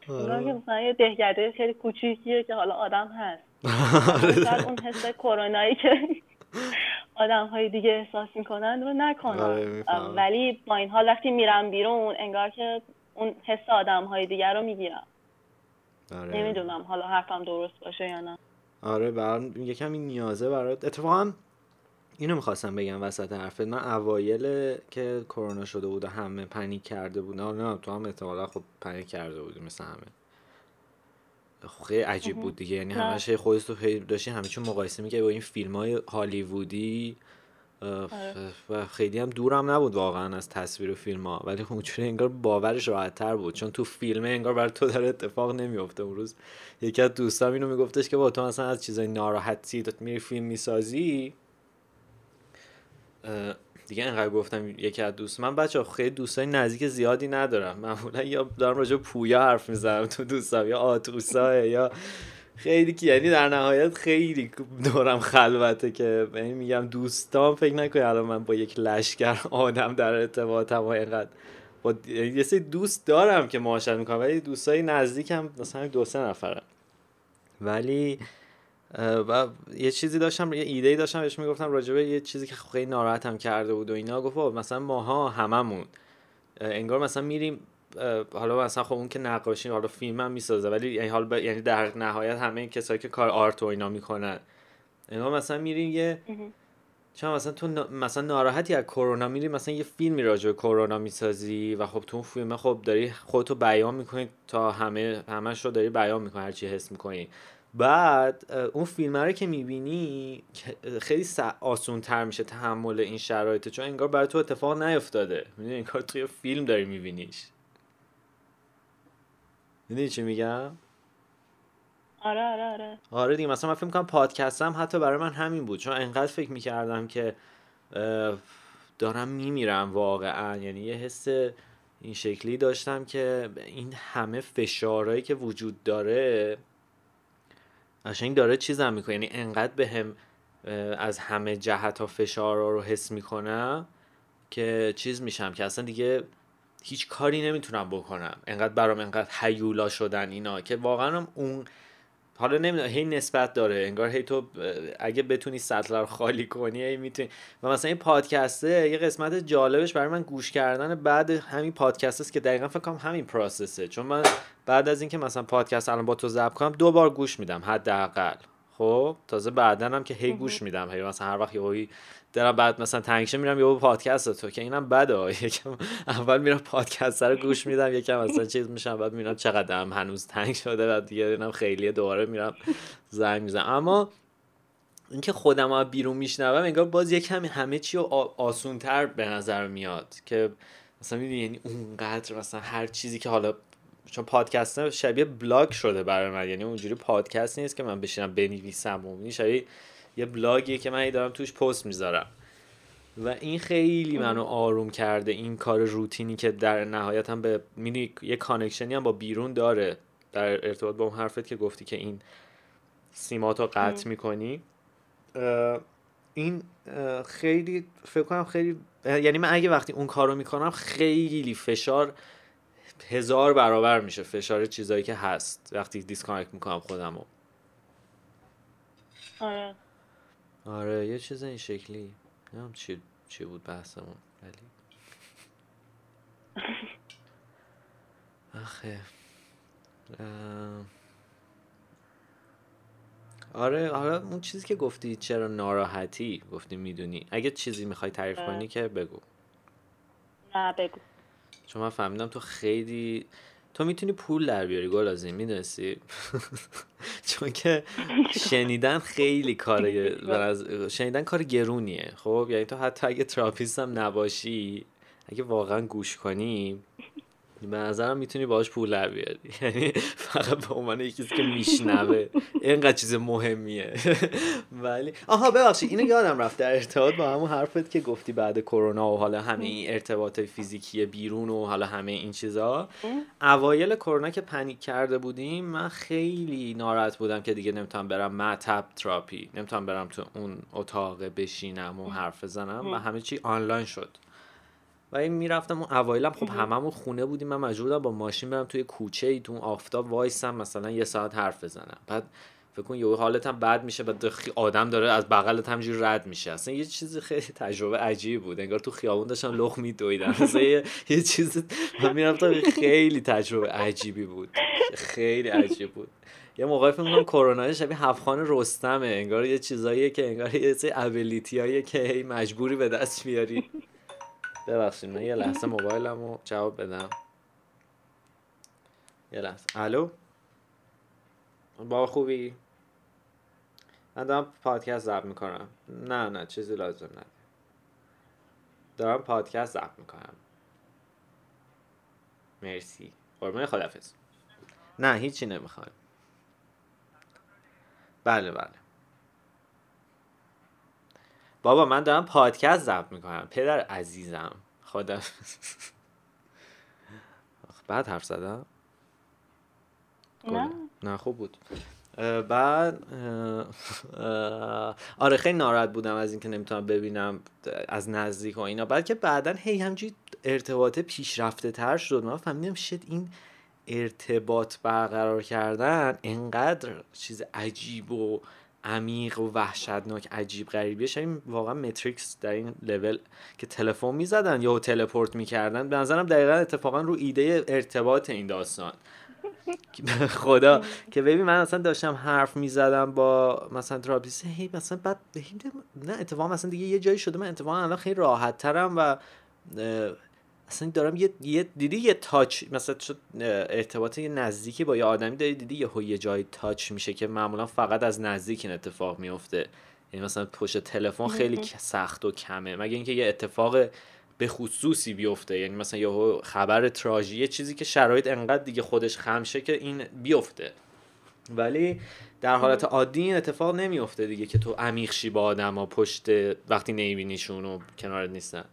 آره. مثلا یه دهگرده خیلی کوچیکیه که حالا آدم هست. آره. اون حس کرونایی که آدم های دیگه احساس می‌کنن رو نکنن آره، ولی با این حال وقتی میرم بیرون انگار که اون حس آدم های دیگر رو می‌گیرم. آره. نمی‌دونم حالا حرفم درست باشه یا نه. آره برام یه کمی نیازه برات. اتفاقا اینو می‌خواستم بگم وسط حرفت. من اوایل که کرونا شده بود و همه پنیک کرده بود نه تو هم احتمالا خب پنیک کرده بودی مثل همه. خیلی عجیب بود دیگه. یعنی همش خودت خیلی داشتی همه چون مقایسه می‌کردی با این فیلم های هالیوودی آره. و خیلی هم دورم نبود واقعا از تصویر و فیلم ها ولی خب اونجوری انگار باورش راحت تر بود. چون تو فیلم انگار برای تو داره اتفاق نمیفته اون روز یکی از دوستام اینو میگفتش که با تو مثلا از چیزای ناراحتی تو میری فیلم می‌سازی؟ دیگه انقدر گفتم یکی از دوست من بچه خیلی دوستای نزدیک زیادی ندارم. معمولا یا دارم راجع پویا حرف می‌زنم تو دوستم یا آتوسا یا خیلی که یعنی در نهایت خیلی دورم خلوته که یعنی میگم دوستان فکر نکنی الان من با یک لشکر آدم در ارتباطم و اینقدر با یعنی یه سری دوست دارم که معاشرت می‌کنم ولی دوستای نزدیکم مثلا دو سه نفرم ولی و یه چیزی داشتم یه ایده ای داشتم بهش می‌گفتم راجبه یه چیزی که خیلی ناراحتم کرده بود و اینا. گفت مثلا ماها هممون انگار مثلا میریم حالا مثلا خب اون که نقاشی حالا فیلم هم می‌سازه ولی یعنی حالا یعنی در نهایت همه کسایی که کار آرت و اینا می‌کنن انگار مثلا میریم یه چون مثلا تو مثلا ناراحتی از کرونا میری مثلا یه فیلمی راجع به کرونا می‌سازی و خب تو اون فیلم خب داری خودتو بیان می‌کنی تا همه همش رو داری بیان می‌کنی هر چی حس می‌کنی. بعد اون فیلم رو که می‌بینی خیلی آسون تر میشه تحمل این شرایط چون انگار برای تو اتفاق نیفتاده. می‌دونی انگار توی فیلم داری میبینیش. می‌دونی چی میگم؟ آره آره آره. آره دیگه مثلا من فکر می‌کنم پادکستم حتی برای من همین بود چون انقدر فکر می‌کردم که دارم میمیرم واقعا. یعنی یه حس این شکلی داشتم که این همه فشارهایی که وجود داره قشنگ داره چیزم می‌کنه. یعنی انقدر به هم از همه جهت ها فشار رو حس می‌کنم که چیز میشم که اصلا دیگه هیچ کاری نمی‌تونم بکنم. انقدر برام انقدر حیولا شدن اینا که واقعا اون حالا نمی‌دونم هی نسبت داره. انگار هی تو اگه بتونی سطل رو خالی کنی هی می‌تونی. و مثلا این پادکسته یه قسمت جالبش برای من گوش کردن بعد همین پادکست است که دقیقا فکر کنم همین پروسسه. چون من بعد از اینکه مثلا پادکست الان با تو ضبط کنم دو بار گوش میدم حداقل. خب تازه بعدا هم که هی گوش میدم. هی مثلا هر وقت یهو دارم بعد مثلا تنگشه میرم یهو پادکست تو. که اینم بده. یکم اول میرم پادکست رو گوش میدم یکم مثلا چیز میشم بعد میرم چقدر هم هنوز تنگ شده بعد دیگه اینم خیلی دوباره میرم زنگ می‌زنم. اما اینکه خودم رو بیرون میشنوم انگار باز یکم همه چی رو آسونتر به نظر میاد. که مثلا می‌دونی یعنی اونقدر مثلا هر چیزی که حالا چون پادکست شبیه بلاگ شده برای من. یعنی اونجوری پادکست نیست که من بشینم بنویسم و شبیه یه بلاگیه که من دارم توش پست می‌ذارم. و این خیلی منو آروم کرده. این کار روتینی که در نهایت هم به مینی یه connection ی هم با بیرون داره. در ارتباط با اون حرفت که گفتی که این سیماتو قطع می‌کنی. این خیلی فکر کنم خیلی یعنی من اگه وقتی اون کارو می‌کنم خیلی فشار هزار برابر میشه فشار چیزایی که هست. وقتی disconnect می‌کنم خودمو آره. آره یه چیز این شکلی. نمی‌دونم چی, چی بود بحثمون ولی. آخه. آره حالا اون چیزی که گفتی چرا ناراحتی؟ گفتی می‌دونی. اگه چیزی می‌خوای تعریف کنی که بگو. نه بگو. چون من فهمیدم تو خیلی تو می‌تونی پول در بیاری گل از این می‌دونستی؟ چون که شنیدن خیلی کار شنیدن کار گرونیه خب؟ یعنی تو حتی اگه تراپیست هم نباشی اگه واقعا گوش کنی به نظرم می‌تونی باهاش پول در بیاری. یعنی فقط به عنوان یکی که میشنوه. اینقدر چیز مهمیه. ولی آها ببخشید اینو یادم رفت. در ارتباط با همون حرفت که گفتی بعد کرونا و حالا همه این ارتباط فیزیکی بیرون و حالا همه این چیزا. اوایل کرونا که پنیک کرده بودیم من خیلی ناراحت بودم که دیگه نمی‌تونم برم مطب تراپی نمی‌تونم برم تو اون اتاق بشینم و حرف بزنم و همه چی آنلاین شد. و این می‌رفتم اون اوایلم خب هممون خونه بودیم. من مجبور بودم با ماشین برم توی کوچه ای تو آفتاب وایسم مثلا یه ساعت حرف بزنم. بعد فکر کن یه حالت هم بد میشه بعد آدم داره از بغلت همجوری رد میشه. اصلا یه چیز خیلی تجربه عجیب بود. انگار تو خیابون داشتم لخ میدویدم یه, یه چیز من می‌رفتم خیلی تجربه عجیبی بود. خیلی عجیب بود. یه موقعی فکر کنم کرونا شبیه هفخان رستمه. انگار یه چیزاییه که انگار یه سری ابیلیتیاییه که مجبوری به دست بیاری ببخشید من یه لحظه موبایلم رو جواب بدم. یه لحظه. الو؟ با خوبی؟ من دارم پادکست ضبط می‌کنم. نه نه چیزی لازم نداره دارم پادکست ضبط می‌کنم. مرسی. قربان خدافز نه هیچی نمی‌خوایم بله بله. بابا من دارم پادکست ضبط می‌کنم. پدر عزیزم. خدا. بعد حرف زدم؟ نه. نه خوب بود. بعد آره خیلی ناراحت بودم از اینکه نمی‌تونم ببینم از نزدیک و اینا. بعد که بعدا هی همجوری ارتباط پیشرفته تر شد. من فهمیدم شد این ارتباط برقرار کردن انقدر چیز عجیب و عمیق و وحشتناک عجیب غریبیه این واقعا متریکس در این لول که تلفن می‌زدن یا teleport می‌کردن. به نظرم دقیقا اتفاقا رو ایده ارتباط این داستان. خدا که ببین من اصلا داشتم حرف می‌زدم با مثلا تراپیست هی مثلا بعد نه اتفاقا مثلا دیگه یه جایی شده من اتفاقا الان خیلی راحت ترم و اصلا دارم یه, یه دیدی یه touch مثلا شد ارتباط یه نزدیکی با یه آدمی داری دیدی یه یه جای touch میشه که معمولا فقط از نزدیک این اتفاق میفته. یعنی مثلا پشت تلفن خیلی سخت و کمه. مگه اینکه یه اتفاق به خصوصی بیفته. یعنی مثلا یه خبر تراژی یه چیزی که شرایط انقدر دیگه خودش خمشه که این بیفته. ولی در حالت عادی این اتفاق نمیفته دیگه که تو عمیق شی با آدم پشت وقتی نمیبینیشون و کنارت نیستن.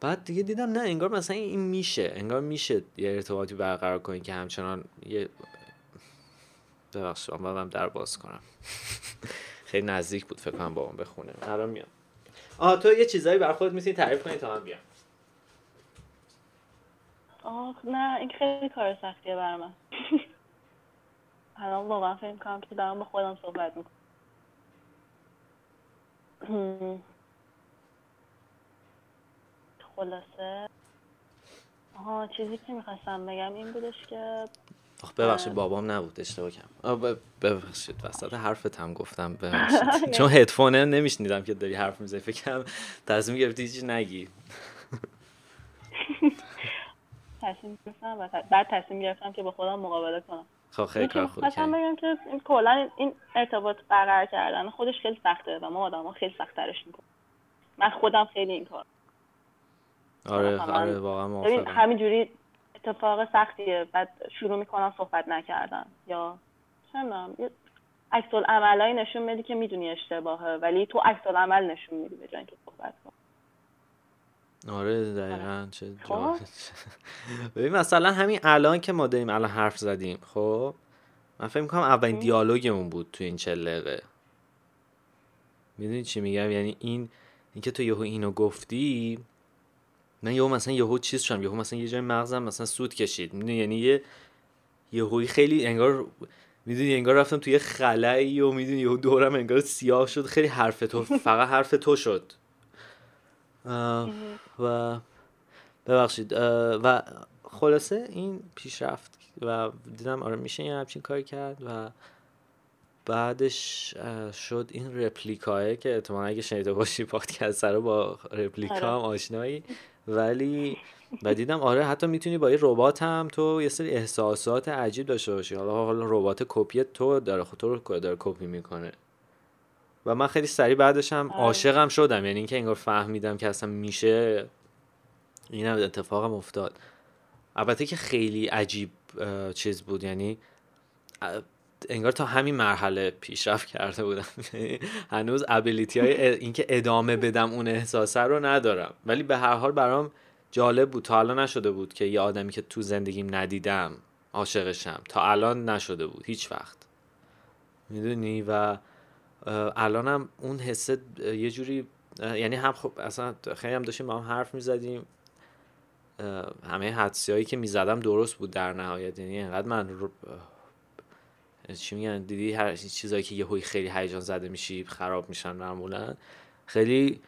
بعد دیگه دیدم نه انگار مثلا این میشه انگار میشه یه ارتباطی برقرار کنی که همچنان یه ببخشید من در باز کنم. خیلی نزدیک بود فکر کنم با اون بخونه. الان میام. آها تو یه چیزایی بر خودت می‌تونی تعریف کنی تا من بیام. آه نه این خیلی کار سختیه بر من. الان واقعا فکر کنم که دارم با خودم صحبت می‌کنم. خلاصه. آها چیزی که می‌خواستم بگم این بودش که آخ ببخشید بابام نبود اشتباه کردم ببخشید وسط حرفت هم گفتم ببخشید. چون هدفونه نمیشنیدم که داری حرف می‌زنی فکرم تصمیم گرفتی هیچی نگی. تصمیم گرفتم بعد تصمیم گرفتم که با خودم مقابله کنم. خب خیلی کار خوبی بگم که این کلا این ارتباط برقرار کردن خودش خیلی سخته و ما آدم ها خیلی سخترش می‌کنم من خودم خیلی این کار آره آره واقعا موافقم. همینجوری اتفاق سختیه. بعد شروع می‌کنن صحبت نکردن. یا چندم عکس عملایی نشون میدی که می‌دونی اشتباهه ولی تو عکس عمل نشون میدی به که صحبت کن آره دقیقا چه خب. ببین مثلا همین الان که ما داریم الان حرف زدیم خب؟ من فکر می‌کنم اولین دیالوگمون بود تو این چه دقیقه می‌دونی چی میگم؟ یعنی این اینکه تو یهو اینو گفتی من یهو مثلا یهو چیز شدم یهو مثلا یه جای مغزم مثلا سود کشید. می‌دونی یعنی یه یهوی خیلی انگار می‌دونی انگار رفتم توی خلایی و می‌دونی یهو دورم انگار سیاه شد. خیلی حرف تو فقط حرف تو شد. و ببخشید و خلاصه این پیشرفت و دیدم آره میشه یه همچین کاری کرد و بعدش شد این رپلیکاه که احتمالا اگه شنیده باشی پادکست رو با رپلیکا هم آره. آشنایی. ولی و دیدم آره حتی می‌تونی با این ربات هم تو یه سری احساسات عجیب داشته باشی. حالا حالا ربات کپی تو داره خود تو رو داره کپی می‌کنه. و من خیلی سریع بعدش هم آره. عاشقم شدم. یعنی اینکه انگار فهمیدم که اصلا میشه. این هم اتفاقم افتاد. البته که خیلی عجیب چیز بود. یعنی انگار تا همین مرحله پیشرفت کرده بودم. هنوز ابیلیتی های اینکه ادامه بدم اون احساسه رو ندارم. ولی به هر حال برام جالب بود. تا الان نشده بود که یه آدمی که تو زندگیم ندیدم عاشقشم. تا الان نشده بود. هیچ وقت. می‌دونی؟ و الانم اون حسه یه جوری یعنی هم خب اصلا خیلی هم داشتیم با هم حرف می‌زدیم. همه حدسی هایی که می‌زدم درست بود در نهایت. یعنی انقدر من چی میگن؟ دیدی هر چیزایی که یه خیلی هیجان زده میشی خراب میشن معمولا. خیلی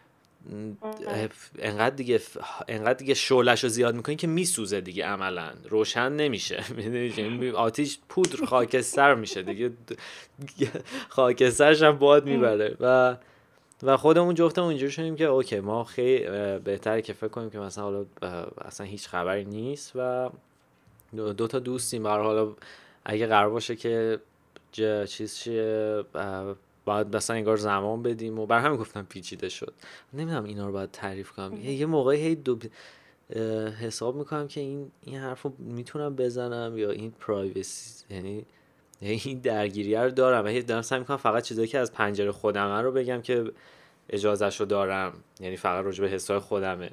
انقدر دیگه انقدر دیگه شعلش رو زیاد می‌کنی که میسوزه دیگه عملا. روشن نمیشه. می‌دونی آتیش پودر خاکستر میشه دیگه. خاکسترش هم باد می‌بره. و و خودمون جفتمون اینجوری شدیم که اوکی ما خیلی بهتره که فکر کنیم که مثلا حالا اصلا هیچ خبری نیست و دو تا دوستیم. حالا اگه قرار باشه که چیز چیه باید مثلا انگار زمان بدیم و بر همین گفتم پیچیده شد. نمی‌دونم اینا رو باید تعریف کنم. یه موقعی هی دو حساب می‌کنم که این این حرف رو می‌تونم بزنم یا این پرایوسی یعنی این درگیری رو دارم. و هی دارم سعی می‌کنم فقط چیزایی که از پنجره خودمه رو بگم که اجازهش رو دارم. یعنی فقط راجع به حسای خودمه.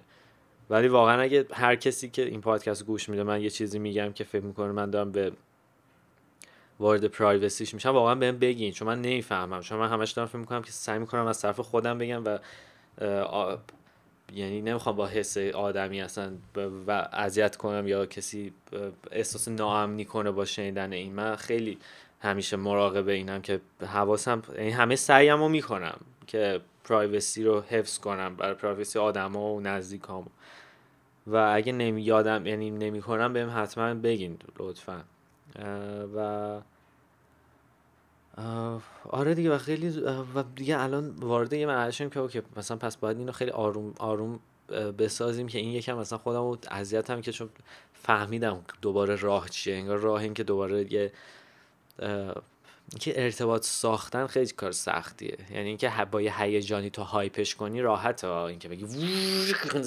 ولی واقعا اگه هر کسی که این پادکست گوش میده من یه چیزی میگم که فکر می‌کنه من دارم به وارد پرایوسیش میشم واقعا بهم بگین چون من نمی‌فهمم. چون من همش دارم فکر می‌کنم که سعی می‌کنم از طرف خودم بگم و یعنی نمی‌خوام با حس آدمی اصلا و اذیت کنم یا کسی احساس ناامنی کنه با شنیدن این. من خیلی همیشه مراقب اینم که حواسم یعنی همه سعیم رو می‌کنم که privacy رو حفظ کنم برای privacy آدم و نزدیکام و اگه نمی یادم یعنی نمی کنم بهم حتما بگین لطفا. و آره دیگه و خیلی و دیگه الان وارد یه مرحله که okay مثلا پس باید اینو خیلی آروم آروم بسازیم که این یکم مثلا خودم رو اذیت هم که چون فهمیدم دوباره راه چیه انگار راه این که دوباره یه اینکه ارتباط ساختن خیلی کار سختیه. یعنی اینکه با یه هیجانی تو هایپش کنی راحته اینکه بگی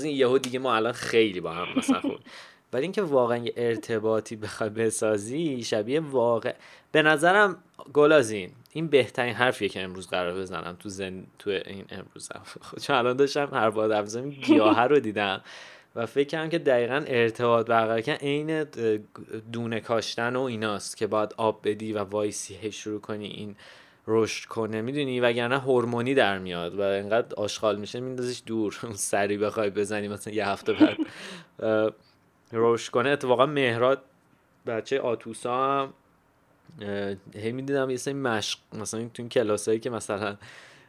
یهو دیگه ما الان خیلی با هم مثلا خود ولی اینکه واقعا یه ارتباطی بخوای بسازی شبیه واقع به نظرم گلازین این بهترین حرفیه که امروز قرار بزنم تو زن تو این امروز. چون الان داشتم هر باد افزامی گیاه رو دیدم و فکر کردم که دقیقا ارتباط برقرار کردن عین دونه کاشتن و ایناست که باید آب بدی و وایسی شروع کنی این رشد کنه. می‌دونی؟ وگرنه هورمونی در میاد و انقدر آشغال میشه میندازیش دور اون سری بخوای بزنی مثلا یه هفته بعد. رشد کنه اتفاقا مهراد بچه آتوسا هم هی می‌دیدم یه سری مشق مثلا تو این کلاسایی که مثلا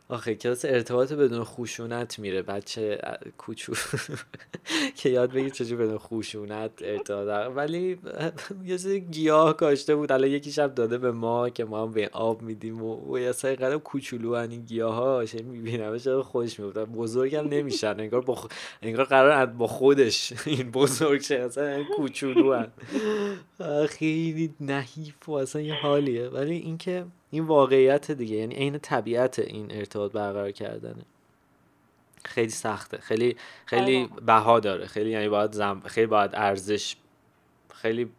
آخه کلاس ارتباط بدون خوشونت میره بچه کوچو. که یاد بگیر چجور بدون خوشونت ارتباط ولی یه سری گیاه کاشته بود. الان یکی شب داده به ما که ما هم به آب میدیم و, یه سری قدم کوچولو این گیاه ها می‌بینم چرا خوش میبودن بزرگ هم نمیشن. انگار, با. انگار قرار با خودش این بزرگ شه. اصلا کوچولو خیلی نحیف و اصلا یه حالیه. ولی اینکه این واقعیت دیگه یعنی عین طبیعت این ارتباط برقرار کردنه. خیلی سخته. خیلی خیلی آره. بها داره. خیلی یعنی باید زم... خیلی باید ارزش خیلی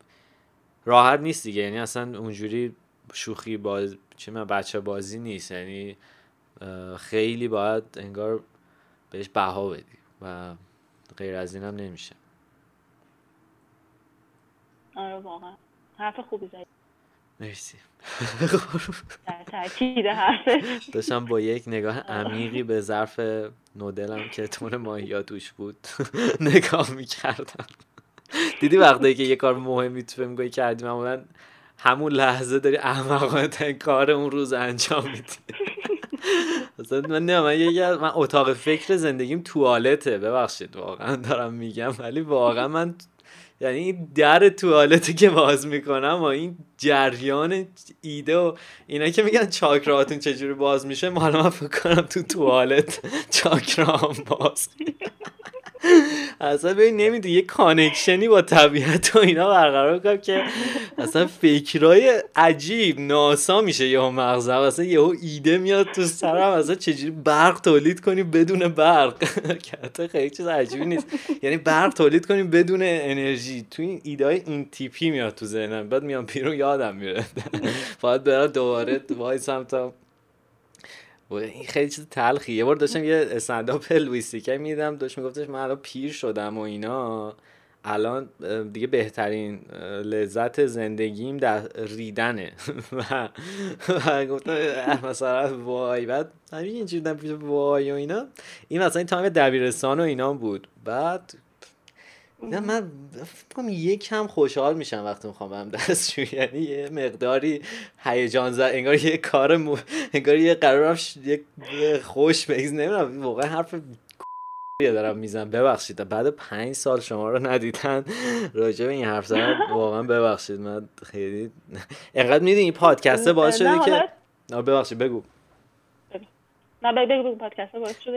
راحت نیست دیگه. یعنی اصلا اونجوری شوخی باز چه من بچه بازی نیست. یعنی خیلی باید انگار بهش بها بدی و غیر از اینم نمیشه. آره واقعا. حرف خوبی زدی. مرسی. تاکید داشتم با یک نگاه عمیقی به ظرف نودلم که تون ماهیات توش بود نگاه می‌کردم. دیدی وقتی که یه کار مهمی تو فیلم کردی معمولا همون لحظه داری احمقانه کار اون روز انجام میدی. من نه من من اتاق فکر زندگیم توالته ببخشید واقعا دارم میگم ولی واقعا من یعنی در توالتی که باز می‌کنم و این جریان ایده و اینا که میگن چاکراتون چجوری باز میشه مال من فکر کنم تو توالت چاکرام باز اصلا ببین نمی‌دونی یه کانکشنی با طبیعت و اینا برقرار کنم که اصلا فکرای عجیب ناسا میشه یهو مغزم. اصلا یهو ایده میاد تو سرم. اصلا چجوری برق تولید کنیم بدون برق؟ که خیلی چیز عجیبی نیست. یعنی برق تولید کنیم بدون انرژی. تو این ایده های این تیپی میاد تو ذهنم. بعد میام بیرون یادم میره. باید برم دوباره وایسم تا این خیلی چیز تلخی. یه بار داشتم یه استنداپ لویسیکه میدم داشت میگفتش من الان پیر شدم و اینا. الان دیگه بهترین لذت زندگیم در ریدنه. و, و گفتم مثلا وای بعد همین اینجوری وای و اینا. این مثلا این تایم دبیرستان و اینا بود. بعد نه من فکر یک کم خوشحال میشم وقتی می‌خوام برم دستشویی. یعنی یه مقداری هیجان زد انگار یه کار مو... انگار یه قرارم ش... یک خوش بگز نمی‌دونم واقعا حرف دارم میزن ببخشید. بعد پنج سال شما رو ندیدن راجع به این حرف زدن واقعا ببخشید. من خیلی انقدر می‌دونی این پادکسته باعث شده که ببخشید بگو.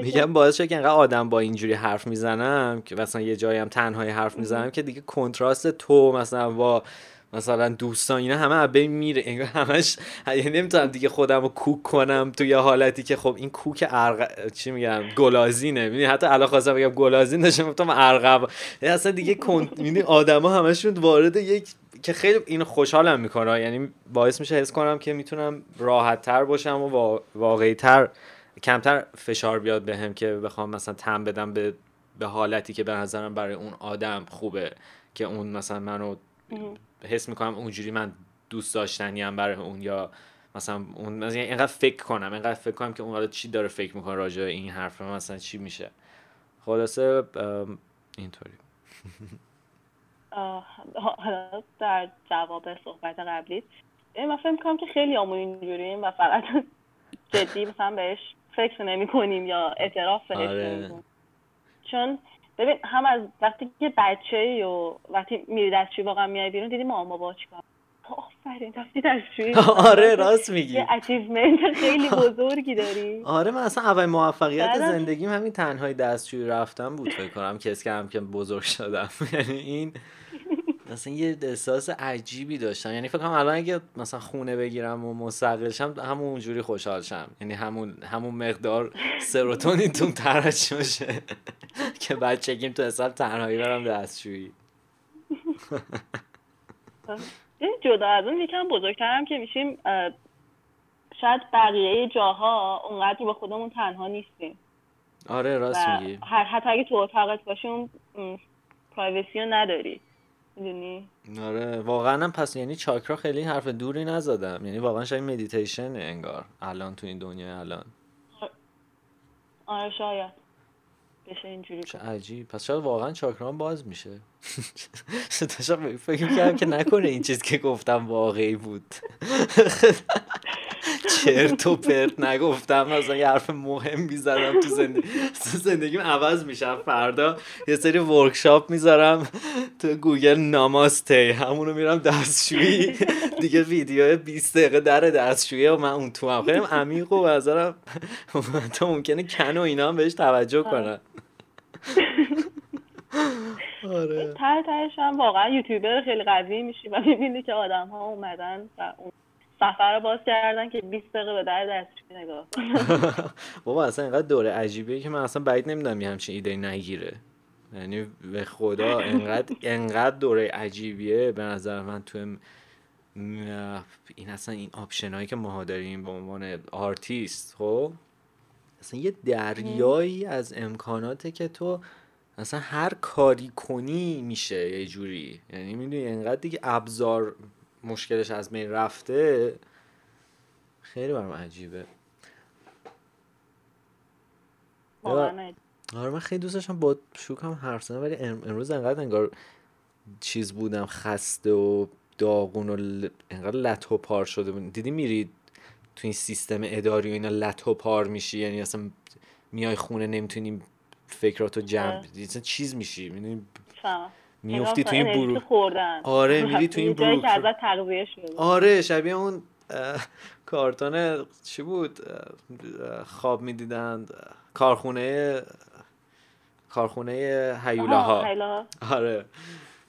میگم باعث شد که انقدر آدم با اینجوری حرف می‌زنم که مثلا یه جایی هم تنهایی حرف می‌زنم که دیگه کنتراست تو مثلا با مثلا دوستان اینا همه عبه میره. انگار همش یعنی نمی‌تونم دیگه خودم رو کوک کنم تو یه حالتی که خب این کوک ارق چی میگم؟ گلازینه. می‌دونی حتی الان خواستم بگم گلازین داشتم گفتم ارقب یعنی اصلا دیگه کن می‌دونی آدما همشون وارد یک که خیلی این خوشحالم می‌کنه. یعنی باعث میشه حس کنم که می‌تونم راحت تر باشم و واقعی تر کمتر فشار بیاد بهم هم که بخوام مثلا تم بدم به به حالتی که به نظرم برای اون آدم خوبه که اون مثلا منو حس می‌کنم اونجوری من دوست داشتنیم برای اون یا مثلا اون مثلا اینقدر فکر کنم اینقدر فکر کنم که اون حالا چی داره فکر می‌کنه راجع به این حرف مثلا چی میشه. خلاصه اینطوری. حالا در جواب صحبت قبلی من فکر می‌کنم که خیلی آمون اینجوریم و فقط جدی مثلا بهش فکر نمی کنیم یا اعتراف بهش آره. چون ببین هم از وقتی که بچه ای و وقتی میری دستشوی واقعا میای بیرون دیدی ماما با چیکار آفرین رفتی دستشوی آره راست میگی. یه اچیومنت خیلی بزرگی داری. آره من اصلا اول موفقیت زندگیم همین تنهای دستشوی رفتم بود فکر کنم کسی که هم که بزرگ شدم. یعنی این مثلا یه احساس عجیبی داشتم. یعنی فکر کنم الان اگه مثلا خونه بگیرم و مستقل شم همون اونجوری خوشحال شم. یعنی همون همون مقدار سروتونین تو ترش باشه. که بچگیم تو حساب تنهایی برم دستشویی. جدا از اون یکم بزرگترم که میشیم شاید بقیه جاها اونقدر به خودمون تنها نیستیم. آره راست میگی. حتی اگه تو اتاقت باشی اون privacy رو نداری. می‌دونی؟ آره واقعا پس یعنی چاکرا خیلی حرف دوری نزدم. یعنی واقعا شاید مدیتیشن انگار. الان تو این دنیا الان. آره شاید. بشه اینجوری چه عجیب. پس شاید واقعا چاکرام باز میشه؟ فکر کردم که نکنه این چیز که گفتم واقعی بود. چرت و پرت نگفتم. مثلا یه حرف مهم می‌زدم تو زندگی. تو زندگیم عوض میشم. فردا یه سری ورکشاپ می‌ذارم تو گوگل ناماسته. همونو میرم دستشویی. دیگه ویدیو 20 دقیقه در دستشویی و من اون تو هم. خیلی عمیق و نظرم تو ممکنه کن و اینا هم بهش توجه کنن آره. ته تهش هم واقعا یوتیوبر خیلی قوی میشی و می‌بینی که آدم ها اومدن و اون سفر رو باز کردن که 20 دقیقه به در دستشویی نگاه بابا اصلا اینقدر دوره عجیبیه که من اصلا بعید نمی‌دونم یه همچین ایده نگیره. یعنی به خدا انقدر انقدر دوره عجیبیه. به نظر من تو این اصلا این option هایی که ما داریم به عنوان آرتیست خب؟ اصلا یه دریایی از امکاناته که تو اصلا هر کاری کنی میشه یه جوری. یعنی می‌دونی انقدر دیگه ابزار مشکلش از می رفته. خیلی برام عجیبه. آره من خیلی دوست داشتم با شوکم حرف زدم ولی امروز انقدر انگار چیز بودم خسته و داغون و انقدر لط و پار شده بود. دیدی میرید تو این سیستم اداری و اینا لط و پار میشی؟ یعنی اصلا میای خونه نمی‌تونی فکراتو جمع اصلا چیز میشی؟ می‌دونی میفتی تو این برو آره میری تو این برو آره شبیه اون کارتون چی بود؟ خواب می‌دیدند کارخونه کارخونه هیولاها آره.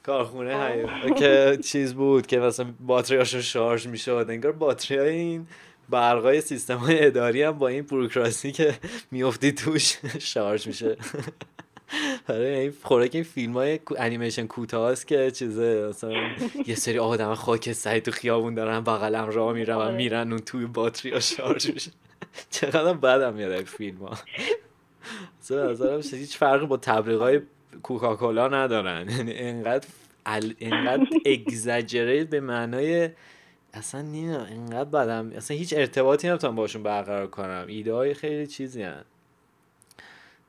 کارخونه که چیز بود که مثلا باتریاشو شارژ می‌شد انگار باتری های این برقای سیستم های اداری هم با این بروکراسی که میفتی توش شارژ میشه. آره این خوراک این فیلم های انیمیشن کوتاه که چیزه مثلا یه سری آدم خاکستری تو خیابون دارن بغلم راه میرن و آره. میرن اون توی باتری ها شارژ میشه. چقدر بدم میاد این فیلم ها نظرم هیچ فرقی با تبلیغ کوکاکولا ندارن. یعنی اینقدر اینقدر اگزاجریت به معنای اصلا نه اینقدر بدم. اصلا هیچ ارتباطی نمی‌تونم باشون برقرار کنم. ایده های خیلی چیزی هن.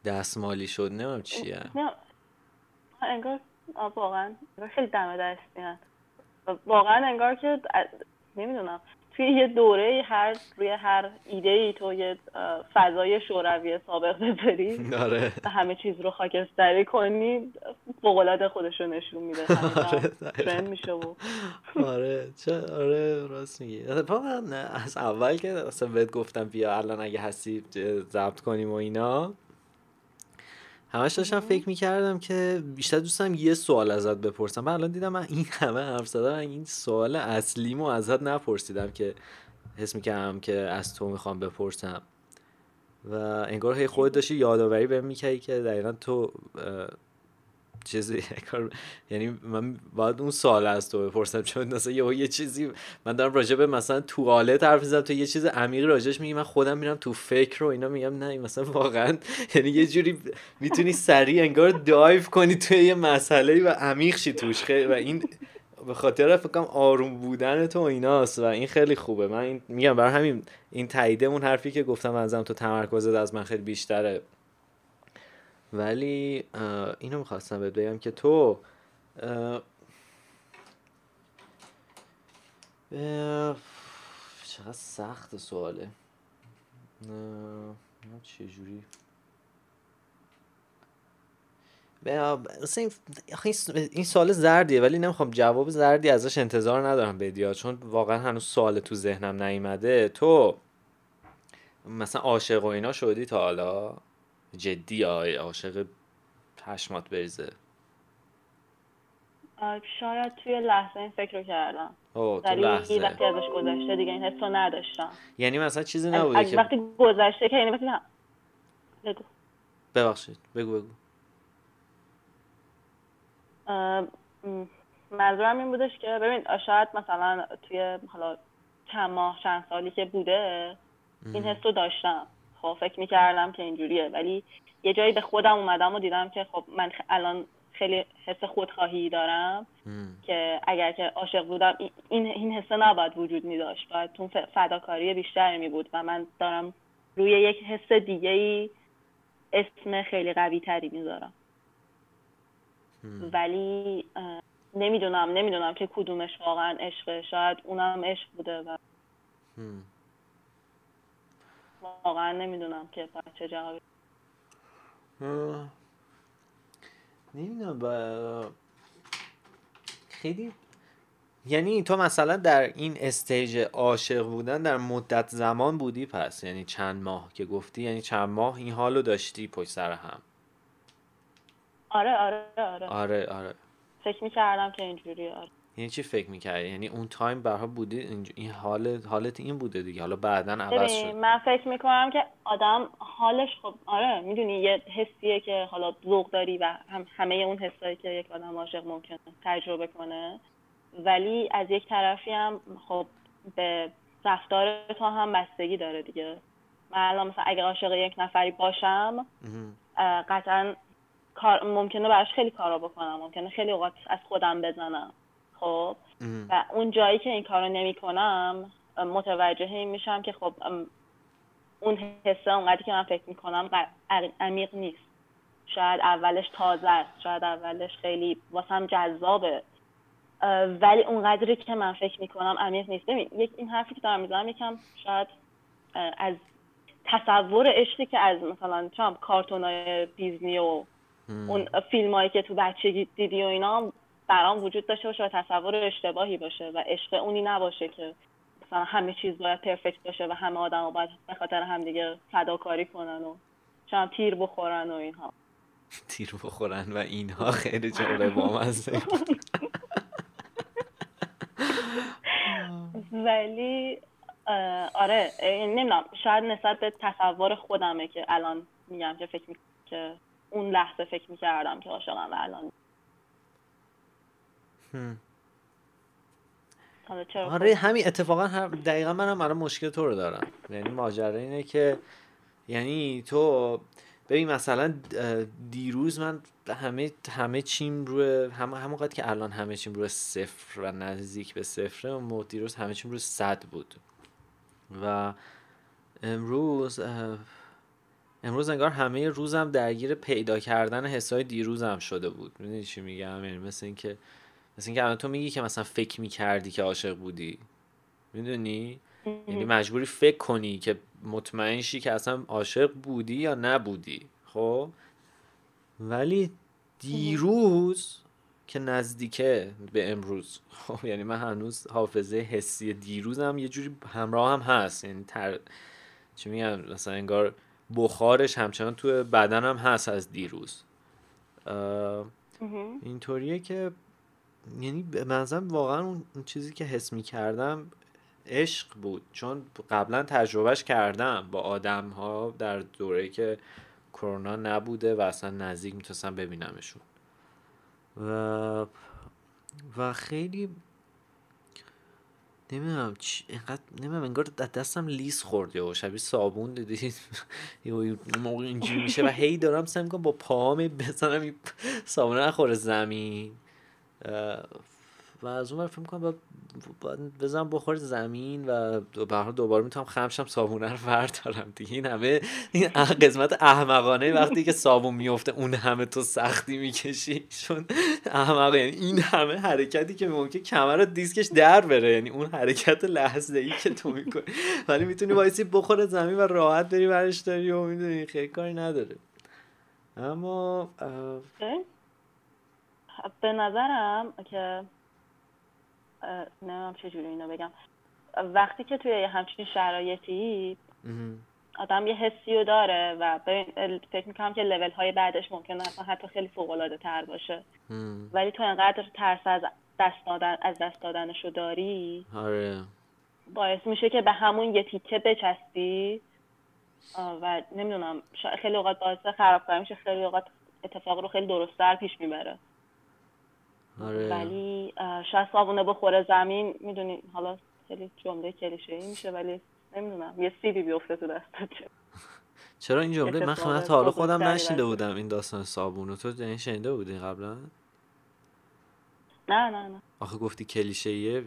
دستمالی شد نمیم چیه. نه انگار واقعا خیلی دم دستی واقعا انگار که نمی‌دونم. توی یه دوره هر روی هر ایده ای تو یه فضای شوروی سابق بذاری آره. همه چیز رو خاکستری کنی بقلاد خودش رو نشون میده. آره میشه و آره چه آره راست میگی. از اول که اصلا بهت گفتم بیا الان اگه هستی ضبط کنیم و اینا. همش داشتم فکر می‌کردم که بیشتر دوستم یه سوال ازت بپرسم. من الان دیدم من این همه حرف زدم این سوال اصلیمو ازت نپرسیدم که حس می‌کردم که از تو می‌خوام بپرسم. و انگار هی خود داشتی یادآوری بهم می‌کردی که دقیقا تو چیزی یعنی من باید اون سال از تو بپرسم چون مثلا یه یه چیزی من دارم راجع به مثلا توالت حرف می‌زنم تو یه چیز عمیق راجعش میگی من خودم میرم تو فکر و اینا میگم نه مثلا واقعا یعنی یه جوری می‌تونی سریع انگار دایو کنی توی یه مسئله و عمیق شی توش. خیلی و این به خاطر فکرم آروم بودن تو ایناست و این خیلی خوبه. من این میگم برای همین این تاییده اون حرفی که گفتم ازم تو تمرکزت از من خیلی بیشتره. ولی اینو می‌خواستم بهت بگم که تو چقدر سخت سواله. چجوری این سوال زردیه ولی نمی‌خوام جواب زردی ازش انتظار ندارم بدیا چون واقعا هنوز سوال تو ذهنم نیومده. تو مثلا عاشق و اینا شدی تا حالا؟ جدی آی عاشق پشمات بریزه. شاید توی لحظه این فکر رو کردم. اوه تو لحظه. وقتی ازش گذشته دیگه این حسو نداشتم. یعنی مثلا چیزی نبوده که وقتی گذشته که یعنی مثلا بگو. ببخشید بگو بگو. منظورم این بودش که ببین شاید مثلا توی حالا چند ماه چند سالی که بوده این حس رو داشتم. خب فکر می‌کردم که اینجوریه. ولی یه جایی به خودم اومدم و دیدم که خب من الان خیلی حس خودخواهی دارم که اگر که عاشق بودم این این حسه نباید وجود می داشت باید تو فداکاری بیشتری می بود و من دارم روی یک حس دیگه ای اسم خیلی قوی تری می‌ذارم. ولی نمی‌دونم نمی‌دونم که کدومش واقعا عشقه. شاید اونم عشق بوده و واقعا نمی‌دونم که چه جوابی. نمی‌دونم با خیلی یعنی تو مثلا در این stage عاشق بودن در مدت زمان بودی پس؟ یعنی چند ماه که گفتی یعنی چند ماه این حالو داشتی پشت سر هم؟ آره آره آره. آره آره. فکر می‌کردم که اینجوری آره. یعنی چی فکر می‌کردی؟ یعنی اون تایم برها بودی این حال حالت این بوده دیگه. حالا بعدا عوض شد. من فکر می‌کنم که آدم حالش خب آره می‌دونی یه حسیه که حالا ذوق داری و هم همه اون حسایی که یک آدم عاشق ممکنه تجربه کنه. ولی از یک طرفی هم خب به رفتار تو هم بستگی داره دیگه. من الان مثلا اگه عاشق یک نفری باشم قطعا کار ممکنه براش خیلی کارا بکنم. ممکنه خیلی اوقات از خودم بزنم. خب و اون جایی که این کارو نمی کنم متوجه این میشم که خب اون حسه اونقدری که من فکر می‌کنم عمیق نیست. شاید اولش تازه است شاید اولش خیلی واسم جذابه. ولی اونقدری که من فکر می‌کنم عمیق نیست. ببین یک این حرفی که دارم می‌زنم یکم شاید از تصور عشقی که از مثلا چم کارتون های دیزنی و اون فیلم هایی که تو بچگی دیدی و اینا برام وجود داشته باشه و تصور اشتباهی باشه و عشق اونی نباشه که مثلا همه چیز باید پرفکت باشه و همه آدم باید به خاطر همدیگه فداکاری کنن و شما تیر بخورن و اینها. تیر بخورن و اینها خیلی جالب بامزه ولی آره نمی‌دونم شاید نسبت به تصور خودمه که الان میگم که فکر که اون لحظه فکر می‌کردم که عاشقم و الان آره همین اتفاقا هم دقیقا منم الان مشکل تو رو دارم. یعنی ماجرا اینه که یعنی تو ببین مثلا دیروز من همه همه چیم روی هم همون که الان همه چیم روی صفر و نزدیک به صفره و دیروز همه چیم روی صد بود. و امروز امروز انگار همه روزم درگیر پیدا کردن حسای دیروزم شده بود. می‌دونی چی میگم؟ یعنی مثل اینکه مثل اینکه الان تو میگی که مثلا فکر می‌کردی که عاشق بودی. می‌دونی؟ یعنی مجبوری فکر کنی که مطمئن شی که اصلا عاشق بودی یا نبودی. خب؟ ولی دیروز که نزدیکه به امروز. خب یعنی من هنوز حافظه حسی دیروزم یه جوری همراه هم هست. یعنی تر چی میگم مثلا انگار بخارش همچنان تو بدنم هست از دیروز. اینطوریه که یعنی به واقعا اون چیزی که حس می کردم عشق بود. چون قبلا تجربهش کردم با آدم ها در دوره که کرونا نبوده و اصلا نزدیک می‌تونستم ببینمشون. و و خیلی نمی‌دونم چی اینقدر نمی‌دونم انگار دستم لیس خورده و شبیه صابون دیدید موقع اینجوری میشه و هی دارم سعی می‌کنم با پاهام بزنم صابون نخوره زمین. و از اون فکر می‌کنم بزنم بخور زمین و به دوباره می‌تونم خمشم صابونه رو دارم دیگه. این همه این قسمت احمقانه وقتی که صابون میفته اون همه تو سختی می‌کشی. چون احمق یعنی این همه حرکتی که ممکن کمر دیسکش در بره. یعنی اون حرکت لحظه ای که تو می‌کنی. ولی می‌تونی وایسی بخور زمین و راحت بری برش داری و می‌دونی خیلی کاری نداره. اما به نظرم که نمی‌دونم چجوری اینو بگم. وقتی که توی همچین شرایطی آدم یه حسی رو داره و فکر می‌کنم که لول های بعدش ممکنه اصلا حتی خیلی فوق العاده تر باشه. ولی تو انقدر ترس از دست دادن از دست دادنش رو داری آره. باعث میشه که به همون یه تیکه بچستی و نمی‌دونم خیلی اوقات باعث خراب میشه خیلی اوقات اتفاق رو خیلی درستتر پیش می‌بره. آره. ولی شاید صابونه بخوره زمین می‌دونی حالا خیلی جمله کلیشه ای میشه ولی نمی‌دونم یه سیبی بیفته تو دستت. چرا این جمله؟ من خیلی تا حالا خودم نشنیده بودم این داستان صابونو تو این شنیده بودی قبلا؟ نه نه نه. آخه گفتی کلیشه ایه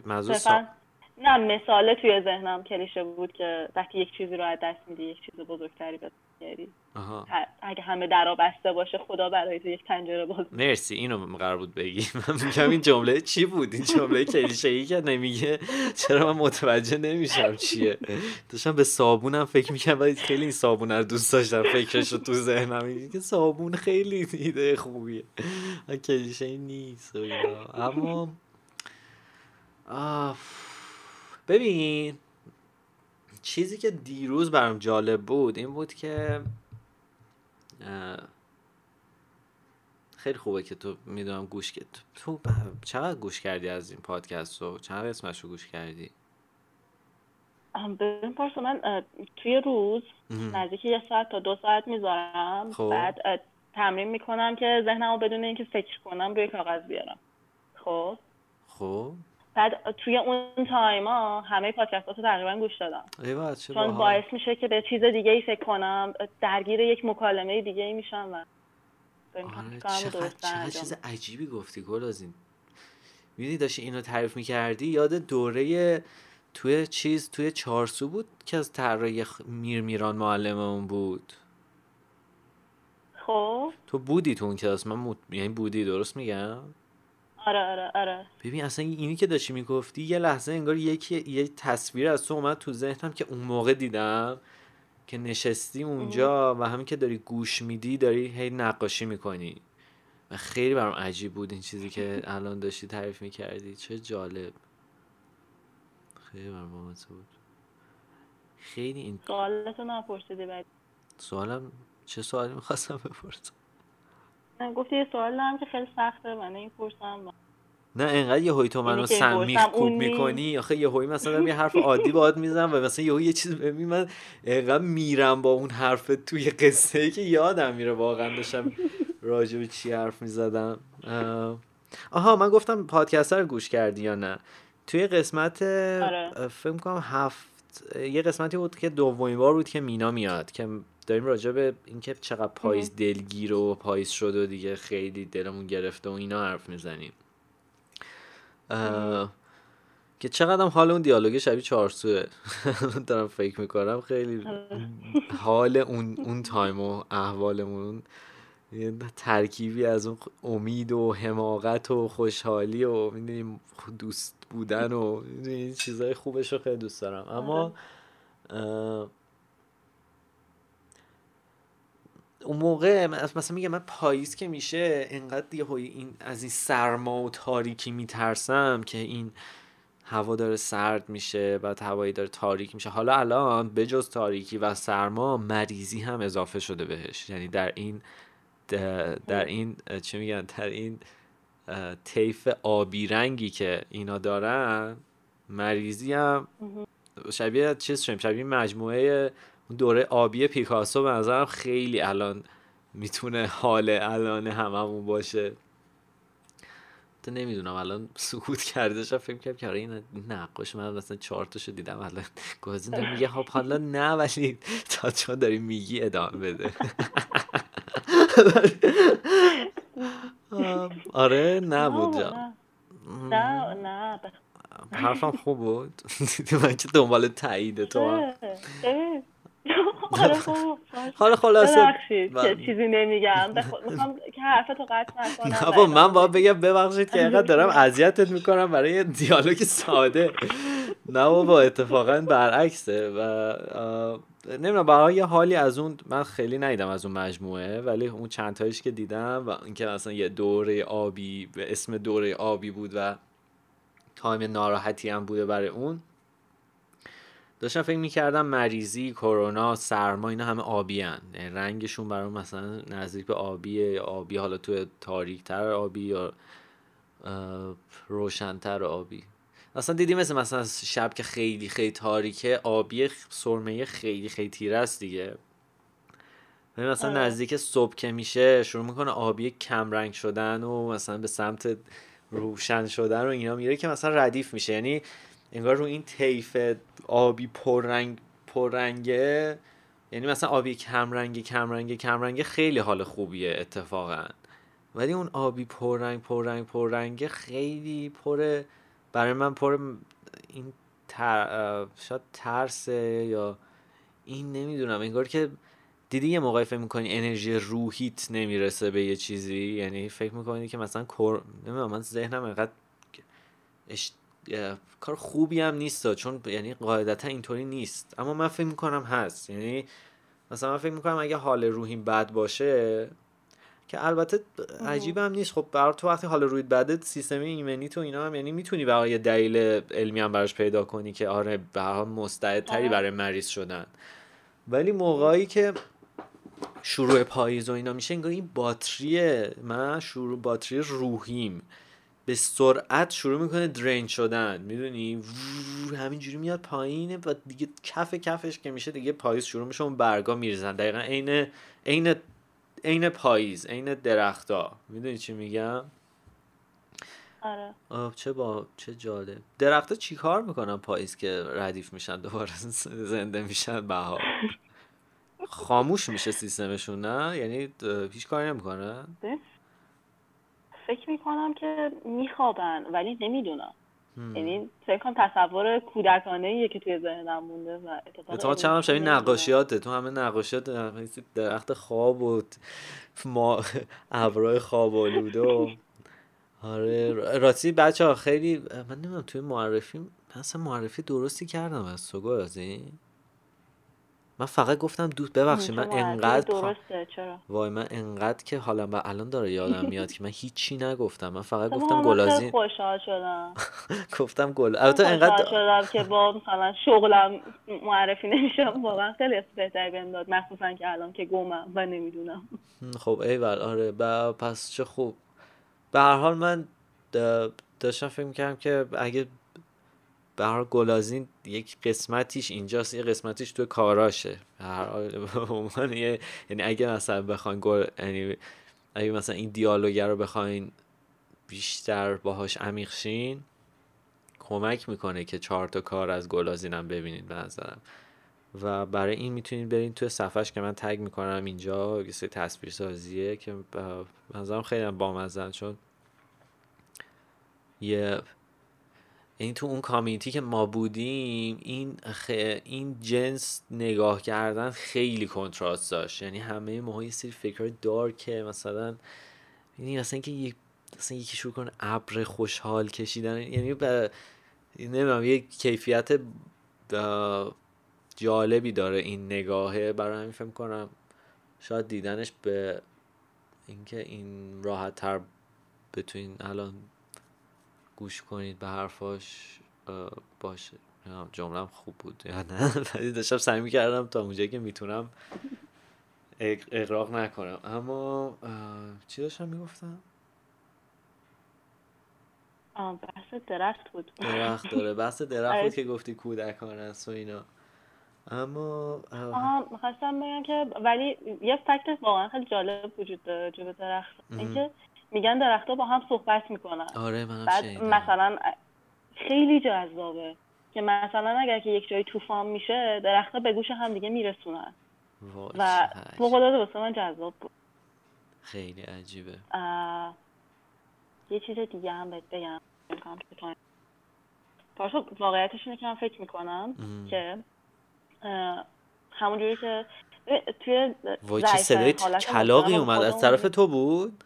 نه مثاله توی ذهنم کلیشه بود که وقتی یک چیزی رو از دست میدی یک چیز بزرگتری به اگه همه درا بسته باشه خدا برای تو یک پنجره باز مرسی اینو قرار بود بگی من میگم این جمله چی بود؟ این جمله کلیشه ای که نمیگه. چرا من متوجه نمیشم چیه؟ داشتم به صابونم فکر می‌کنم ولی خیلی این صابون رو دوست داشتم فکرش رو تو ذهنم که صابون خیلی ایده خوبیه. کلیشه ای نیست اما آف ببین چیزی که دیروز برام جالب بود این بود که خیلی خوبه که تو می‌دونم گوش کرد تو چقدر گوش کردی از این پادکست رو؟ چند قسمش رو گوش کردی؟ ببین پارسا من توی روز نزدیک یه ساعت تا دو ساعت می‌ذارم. خب. بعد تمرین می‌کنم که ذهنم رو بدون اینکه فکر کنم روی کاغذ بیارم. خب؟ خب. بعد توی اون تایما همه پادکست رو تقریبا گوش دادم. چون باعث میشه که به چیز دیگه ای فکر کنم درگیر یک مکالمه دیگه ای میشم و آره چقدر, چیز عجیبی گفتی گل از این می‌دونی داشتی اینو تعریف می‌کردی؟ یاد دوره توی چیز توی چارسو بود که از طراحی میر میران معلممون بود. خب. تو بودی تو اون کلاس؟ من یعنی بودی درست میگم؟ آره آره آره. ببین اصلا اینی که داشتی می‌گفتی یه لحظه انگار یکی یه تصویر از تو اومد تو ذهنم که اون موقع دیدم که نشستی اونجا و همین که داری گوش میدی داری هی نقاشی می‌کنی. و خیلی برام عجیب بود این چیزی که الان داشتی تعریف می‌کردی. چه جالب. خیلی برام بود. خیلی این سوالتو نپرسیدی بعد. سوالم چه سوالی می‌خواستم بپرسم؟ گفتی یه سوال دارم که خیلی سخته من این پرسم نه انقدر یه تو منو سمیخ کوب می‌کنی؟ آخه یه مثلا یه حرف عادی باید می‌زنم و مثلا یه یه چیز ببین من انقدر میرم با اون حرف توی قصه ای که یادم میره واقعا داشتم راجع به چی حرف می‌زدم. آها من گفتم پادکست رو گوش کردی یا نه؟ توی قسمت آره. فکر کنم هفت یه قسمتی بود که دومین بار بود که مینا میاد که داریم راجع به اینکه چقدر پاییز دلگیر و پاییز شد و دیگه خیلی دلمون گرفته و اینا حرف می‌زنیم. که چقدر حال اون دیالوگ شبیه چارسوه دارم فکر می‌کنم خیلی آره. حال اون اون تایم و احوالمون یه ترکیبی از اون امید و حماقت و خوشحالی و می‌دونیم دوست بودن و این چیزای خوبش رو خیلی دوست دارم. اما آره. اون موقع مثلا میگم من پاییز که میشه انقدر یه این از این سرما و تاریکی میترسم که این هوا داره سرد میشه بعد هوایی داره تاریک میشه. حالا الان بجز تاریکی و سرما مریضی هم اضافه شده بهش. یعنی در این در این چه میگن؟ در این طیف آبی رنگی که اینا دارن مریضی هم شبیه چیز شدیم. شبیه مجموعه دوره آبی پیکاسو به نظرم خیلی الان می‌تونه حال الان هممون باشه. تو نمی‌دونم الان سکوت کرده شد فکر کنم که آره این نقاش من مثلا چهار تاشو دیدم الان گازین میگه خب حالا نه ولی تا چون داری میگی ادامه بده. آره نبود جا نه. نه حرفم خوب بود. دیدی من که دنبال تایید تو حالا خلاصه. که چیزی نمیگم. می‌خوام که حرفتو قطع نکنم. نه من باید بگم ببخشید که اینقدر دارم اذیتت می‌کنم برای یه دیالوگ ساده. نه بابا اتفاقا برعکسه و نمی‌دونم برای یه حالی از اون من خیلی ندیدم از اون مجموعه ولی اون چند تایش که دیدم و اینکه مثلا یه دوره آبی به اسم دوره آبی بود و تایم ناراحتی هم بوده برای اون. داشتم فکر می‌کردم مریضی کرونا سرما اینا همه آبی هن. یعنی رنگشون برای مثلا نزدیک به آبیه آبی حالا تو تاریکتر آبی یا روشنتر آبی اصلا دیدی مثل مثلا شب که خیلی خیلی تاریکه آبی سرمه خیلی خیلی تیره است دیگه مثلا آره. نزدیک صبح که میشه شروع می‌کنه آبی کم رنگ شدن و مثلا به سمت روشن شدن و اینا میره که مثلا ردیف میشه یعنی انگار رو این طیف آبی پررنگ پررنگه. یعنی مثلا آبی کمرنگی کمرنگی کمرنگه خیلی حال خوبیه اتفاقا. ولی اون آبی پررنگ پررنگ پررنگه خیلی پر برای من پر این تر... شاید ترسه یا این نمی‌دونم. انگار که دیدی یه موقعی فکر می‌کنی انرژی روحیت نمی‌رسه به یه چیزی؟ یعنی فکر می‌کنی که مثلا کور... نمی‌دونم من ذهنم انقدر کار خوبی هم نیست چون یعنی قاعدتا اینطوری نیست. اما من فکر می‌کنم هست. یعنی مثلا من فکر می‌کنم اگه حال روحیم بد باشه که البته عجیب هم نیست. خب برای تو وقتی حال روی بده سیستم ایمنی تو اینا هم یعنی می‌تونی برای یه دلیل علمی هم براش پیدا کنی که آره به حال مستعدتری آره. برای مریض شدن. ولی موقعی که شروع پاییز و اینا میشه انگار این باتری من شروع باتری روحیم. به سرعت شروع می‌کنه درین شدن می‌دونی؟ همینجوری میاد پایین و دیگه کف کفش که میشه دیگه پاییز شروع میشه اون برگا میرزن دقیقا عین عین عین پاییز عین درختا. می‌دونی چی میگم؟ آره. آه چه با چه جالب. درختا چیکار می‌کنن پاییز که ردیف میشن دوباره زنده میشن؟ بهار. خاموش میشه سیستمشون نه؟ یعنی هیچ کاری نمی‌کنن؟ فکر می‌کنم که میخوابن ولی نمی‌دونم. یعنی فکر کنم تصور کودکانه که توی ذهنم مونده و اتفاقا چند هم شبیه نقاشیاته. تو همه نقاشیات درخت خواب و ما ابرای خواب آلوده و آره. راستی بچه ها خیلی من نمی‌دونم توی معرفی اصلا معرفی درستی کردم از تو من من فقط گفتم دوست ببخشید من انقدر درسته چرا؟ وای من انقدر که حالا من الان داره یادم میاد که من هیچی نگفتم. من فقط گفتم گلازین خوشحال شدم. گفتم گل البته انقدر شدم که با مثلا شغلم معرفی نمیشم. واقعا خیلی بهتر بهم داد مخصوصا که الان که گمم و نمی‌دونم. خب ایول آره با پس چه خوب. به هر حال من داشتم فکر می‌کردم که اگه به هر گلازین یک قسمتیش اینجاست یه قسمتیش تو کاراشه. هر حال یعنی اگه مثلا بخواین گل یعنی اگه مثلا این دیالوگر رو بخواین بیشتر باهاش عمیق شین کمک می‌کنه که چهار تا کار از گلازینم ببینید به نظرم. و برای این می‌تونید برین توی صفحش که من تگ می‌کنم اینجا یه سری تصویر سازیه که نظرم خیلی بامزن چون یه این تو اون کامیونیتی که ما بودیم این این جنس نگاه کردن خیلی کنتراست داشت. یعنی همه ما یه سری فکر دارکه مثلا یعنی مثلا اینکه یک مثلا یکی شروع کنه ابر خوشحال کشیدن. یعنی به نمی‌دونم یه کیفیت جالبی داره این نگاهه. برای همین فکر کنم شاید دیدنش به اینکه این راحت تر بتونین الان گوش کنید به حرفاش باشه. جملم خوب بود. یا نه؟ ولی داشتم سعی می‌کردم تا اونجایی که می‌تونم اقراق نکنم. اما چی داشتم می‌گفتم؟ بحث درخت بود. درخت داره بحث درخت بود که گفتی کودکان است و اینا. اما آها می‌خواستم بگم که ولی یه فکت واقعا خیلی جالب وجود داره جو درخت. اینکه میگن درختها با هم صحبت می‌کنن. آره من بعد مثلا خیلی جذابه که مثلا اگر که یک جایی طوفان میشه درختها به گوش هم دیگه میرسونن. و فوق العاده واسه من جذاب بود. خیلی عجیبه. یه چیز دیگه هم بهت بگم. پارسا واقعیتش اینه که من فکر می‌کنم که همونجوری که توی وای چه صدای کلاقی اومد. از طرف تو بود؟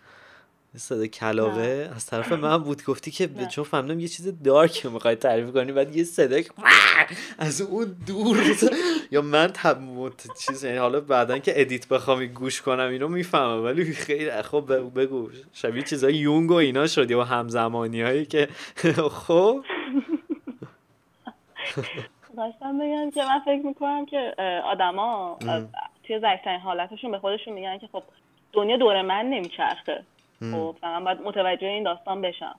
صدا کلاقه از طرف من بود. گفتی که نه. چون فهمیدم یه چیز دارک می‌خوای تعریف کنی. بعد یه صدا از اون دور. یا من تب چیز یعنی حالا بعدا که ادیت بخوام گوش کنم اینو می‌فهمم. ولی خیلی خب بگو. شبیه چیزای یونگ و اینا شد یا همزمانی هایی که خب؟ داشتم بگم که من فکر می‌کنم که آدما توی ضعیفترین حالتشون به خودشون میگن که خب دنیا دور من نمیچرخه. خب من باید متوجه این داستان بشم.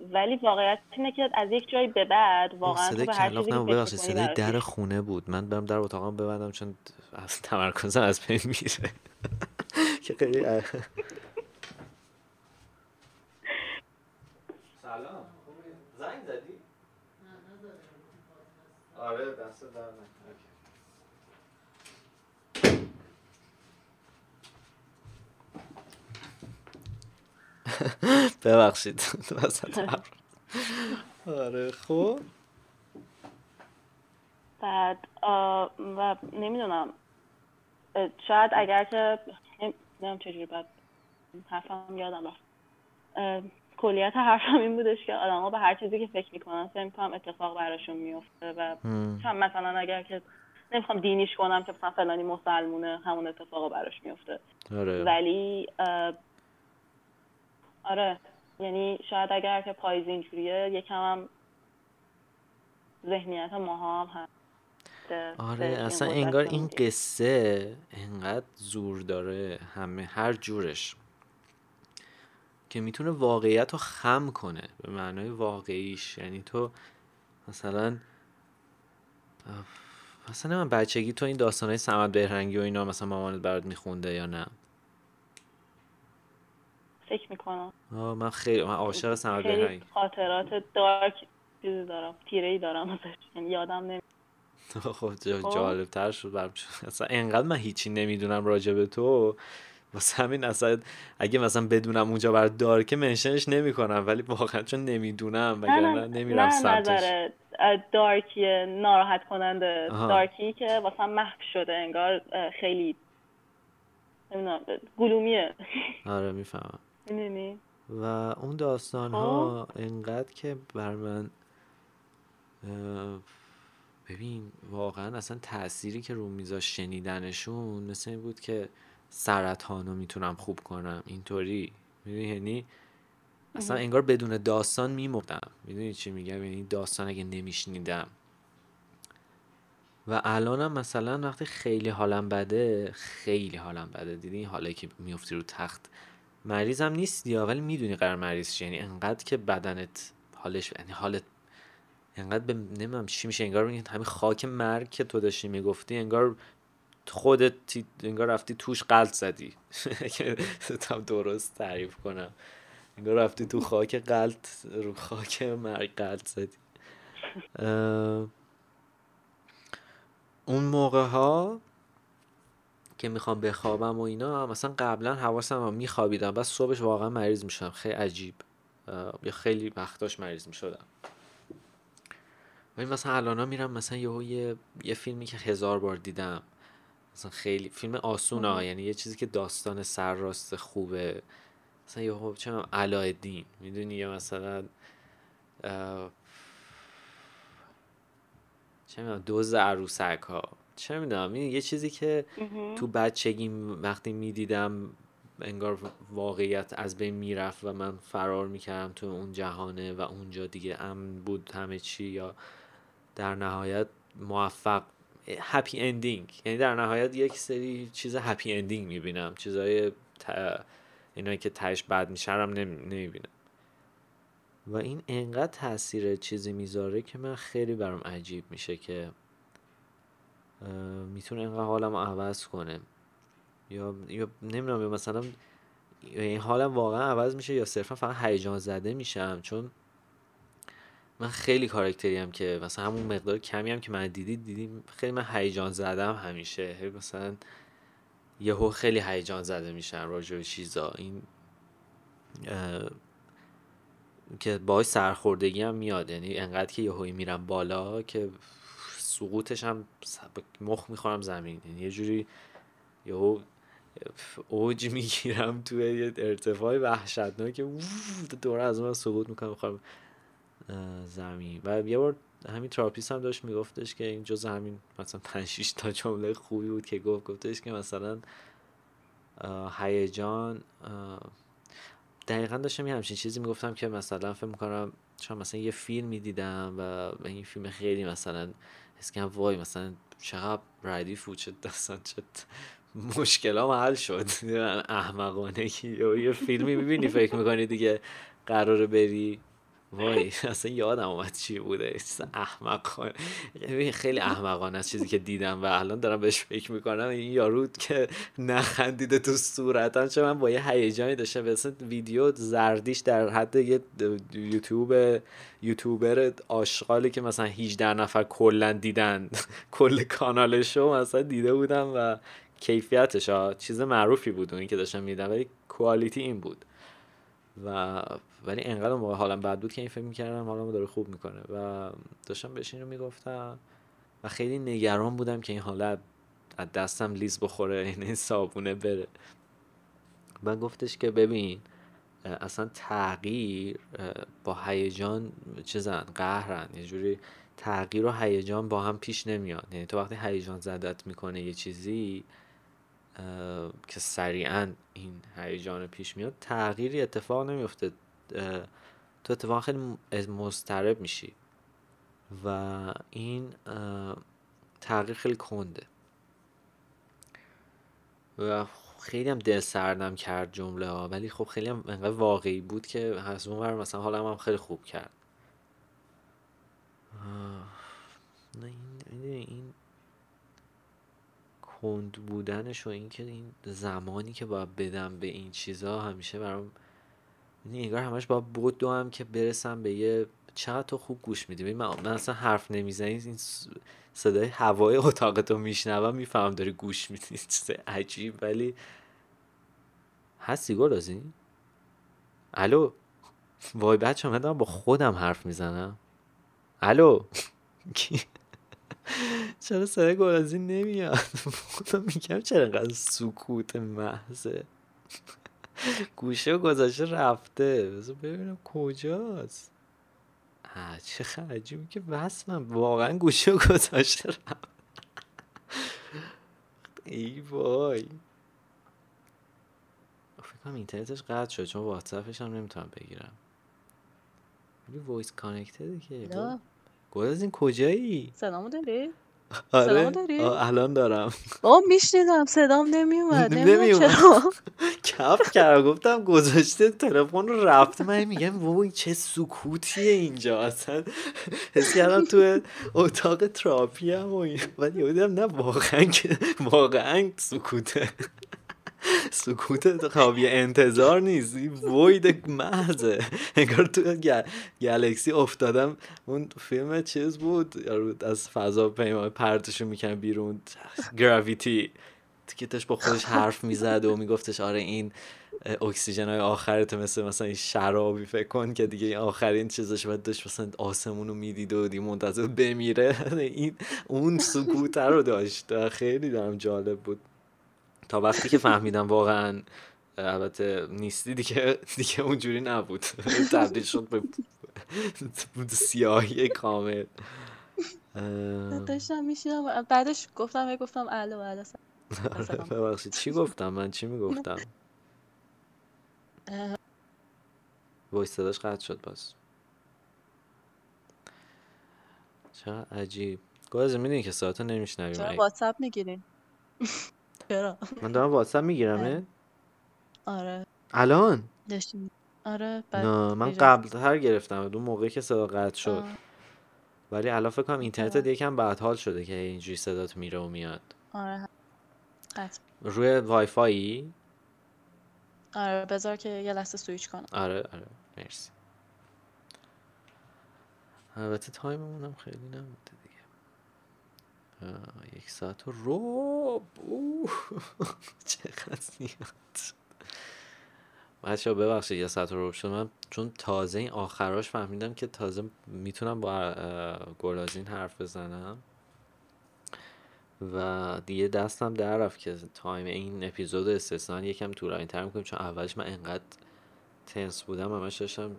ولی واقعیت اینه که از یک جایی به بعد واقعا صدای کلاق صدای در خونه بود. من برم در اتاقم ببندم چون از تمرکزم از بین میره. که خیلی سلام. زنگ زدی؟ آره دست در ببخشید. وسط آره خب بعد و نمی‌دونم. شاید اگر که نمی‌دونم چجوری بعد حرفم یادم رفت. کلیت حرفم این بودش که آدم ها به هر چیزی که فکر می‌کنن فکر می‌کنم اتفاق براشون میفته و مثلا اگر که نمی‌خوام دینیش کنم که مثلا فلانی مسلمونه همون اتفاق براش میفته آره. ولی آره. یعنی شاید اگر که پاییز اینجوریه یکم هم ذهنیت ماها هم هست. آره اصلا انگار این قصه انقدر زور داره همه هر جورش که می‌تونه واقعیت رو خم کنه به معنای واقعیش. یعنی تو مثلا مثلا من بچگی تو این داستانهای سمت بهرنگی و اینا مثلا مامانت برات میخونده یا نه. فکر می‌کنم. من خیلی من عاشق سمت بهرنگی خاطرات دارک چیزی دارم تیره ای دارم ازش. یعنی یادم نمی خب, خب. جالب تر شد برم اصلا انقدر من هیچی نمی‌دونم راجع به تو. واسه همین اصلا اگه مثلا بدونم اونجا بر دارکه منشنش نمی‌کنم ولی واقعا چون نمی‌دونم وگرنه نمیرم سمتش. دارکی ناراحت کننده دارکی که واسه محو شده انگار خیلی نمی‌دونم گلومیه. آره می‌فهمم. می‌دونی و اون داستان ها. انقدر که بر من ببین واقعا اصلا تأثیری که رو میذاش شنیدنشون مثل این بود که سرطان رو می‌تونم خوب کنم. اینطوری. می‌دونی؟ یعنی اصلا انگار بدون داستان میمردم. می‌دونی چی میگم؟ یعنی داستان اگه نمیشنیدم. و الانم مثلا وقتی خیلی حالم بده خیلی حالم بده. دیدی؟ حالا که میفتی رو تخت مریضم نیستی ولی می‌دونی قرار مریض یعنی انقدر که بدنت حالش یعنی حالت انقدر به نمی‌دونم چی میشه انگار همین خاک مرگ که تو داشتی می‌گفتی انگار خودت انگار رفتی توش قلط زدی. که درست تعریف کنم. انگار رفتی تو خاک قلط رو خاک مرگ قلط زدی. اون موقع ها که می‌خوام بخوابم و اینا مثلا قبلا حواسم هم میخوابیدم. بس صبحش واقعا مریض میشم خیلی عجیب. یا خیلی وقتاش مریض می‌شدم. ولی مثلا الان میرم مثلا یه یه فیلمی که هزار بار دیدم. مثلا خیلی فیلم آسونه یعنی یه چیزی که داستان سر راست خوبه. مثلا یه چه علایالدین. می‌دونی؟ یا مثلا چه می‌دونم دوز عروسک ها. چه می‌دونم این یه چیزی که تو بچگی وقتی می‌دیدم انگار واقعیت از بین می‌رفت و من فرار می‌کردم تو اون جهانه و اونجا دیگه امن بود همه چی یا در نهایت موفق happy ending یعنی در نهایت یک سری چیز happy ending می‌بینم. چیزای اینایی که تهش بد میشه هم نمی‌بینم. و این انقدر تاثیر چیزی می‌ذاره که من خیلی برام عجیب میشه که می‌تونه انقدر حالم عوض کنه. یا یا نمی‌دونم یا مثلا این حالم واقعا عوض میشه یا صرفا فقط هیجان زده میشم؟ چون من خیلی کارکتری هم که مثلا همون مقدار کمی هم که من دیدی دیدی خیلی من هیجان زدم همیشه. مثلا یهو خیلی هیجان زده میشن راجع به چیزا. این که باهاش سرخوردگی هم میاد. یعنی انقدر که یهویی میرم بالا که سقوطش هم مخ می‌خورم زمین. یعنی یه جوری یهو اوج می‌گیرم توی یه ارتفاع وحشتناک دوره از من سقوط می‌کنم می‌خوام زمین. و یه بار همین تراپیس هم داشت میگفتش که این جز همین مثلا 5 تا جمله خوبی بود که گفت. گفتش که مثلا هیجان دقیقا داشتم یه همچین چیزی می‌گفتم که مثلا فکر می‌کنم چون مثلا یه فیلم می‌دیدم و این فیلم خیلی مثلا حس کنم وای مثلا چقدر ردیف بود چه دستان چه مشکل ها حل شد. احمقانه یه فیلمی می‌بینی فکر می‌کنی دیگه قراره بری؟ وای اصلا یادم اومد چی بوده. احمق خیلی احمقانه چیزی که دیدم و الان دارم بهش فکر می‌کنم. این یارو که نخندیده تو صورتم چه من با یه هیجانی داشتم. مثلا ویدیو زردیش در حد یه یوتیوب یوتیوبر آشغالی که مثلا 18 نفر کلا دیدن. کل کانالشو مثلا دیده بودم و کیفیتش چیز معروفی بود اون که داشتم میدم ولی کوالیتی این بود. و ولی انقدر موقع حالم بد بود که این فکر می‌کردم حالم داره خوب می‌کنه. و داشتم بهش این رو می‌گفتم و خیلی نگران بودم که این حالت از دستم لیز بخوره این, این صابونه بره. و گفتش که ببین اصلا تغییر با هیجان چیزن قهرن. یه جوری تغییر و هیجان با هم پیش نمیاد. یعنی تو وقتی هیجان زدت می‌کنه یه چیزی که سریعا این هیجان پیش میاد تغییری اتفاق نمیفته. تو اتفاقا خیلی مضطرب میشی و این تغییر خیلی کنده و خیلی هم دل سردم کرد جمله ها ولی خب خیلی هم انقدر واقعی بود که از اون مثلا حالم هم خیلی خوب کرد. نه کند بودنش و اینکه این زمانی که باید بدم به این چیزا همیشه برام یعنی انگار همش با بود هم که برسم به یه چقدر تو خوب گوش میدی. من, اصلا حرف نمی‌زنی این صدای هوای اتاقتو میشنوم میفهم داری گوش میدی. چیز عجیب. ولی هستی گل از این الو؟ وای بچه من با خودم حرف می‌زنم. الو؟ چرا صدای گلازی نمیاد؟ خودم میگم چرا انقدر سکوت محضه؟ گوشه گذاشته رفته. بذار ببینم کجاست. چه عجیبی که وصلم واقعا گوشه گذاشته ای وای. فکر کنم اینترنتش قطع شد چون واتساپش هم نمی‌تونم بگیرم. ولی وایس کانکتده که گل این کجایی؟ سلامو داری؟ آره. الان دارم. آه میشنیدم صدام نمیومد نمیومد کف کرد گفتم گذاشته تلفن رو رفته من میگم وای چه سکوتیه اینجا. اصلا حس کردم تو اتاق تراپی هم و ولی یادم نه واقعا واقعا سکوته. سکوت خوابی انتظار نیست. وید محضه. انگار تو گلکسی افتادم. اون فیلم چیز بود. از فضا پیما پرتشو میکن بیرون. گراویتی. داشت با خودش حرف می‌زد و میگفتش آره این اکسیژن های آخرت مثل مثلا این شرابی فکر کن که دیگه این آخرین چیزش. باید داشت مثلا آسمون می‌دید و دی منتظر بمیره. این اون سکوت رو داشت. خیلی دارم جالب بود. تا وقتی که فهمیدم واقعا البته نیستی دیگه دیگه اونجوری نبود. تبدیل شد به سیاهی کامل. داشتم میشیدم بعدش گفتم گفتم الو الو ببخشید. چی گفتم؟ من چی می‌گفتم؟ وایس صداش قطع شد باز چرا عجیب. گاز می‌دونی که ساعتو نمیشنویم چرا واتساپ می‌گیرین؟ چرا؟ من دارم واتساپ می‌گیرم آره. الان؟ داشتیم. آره نه من قبل تر گرفتم. اون موقعی که صدا قطع شد ولی الان فکر کنم اینترنت آره. یکم بعد حال شده که اینجوری صدات میره و میاد. آره. قطع. روی وای فایی آره بذار که یه لحظه سویچ کنم. آره آره. مرسی. البته time مون هم خیلی نبوده. یک ساعت و ربع چقدر زیاد. بچه ببخشید یه ساعت و ربع شد. من چون تازه این آخراش فهمیدم که تازه می‌تونم با گلازین حرف بزنم. و دیگه دستم در رفت که time این اپیزود استثنا یکم طولانی تر می‌کنیم. چون اولش من انقدر tense بودم همش داشتم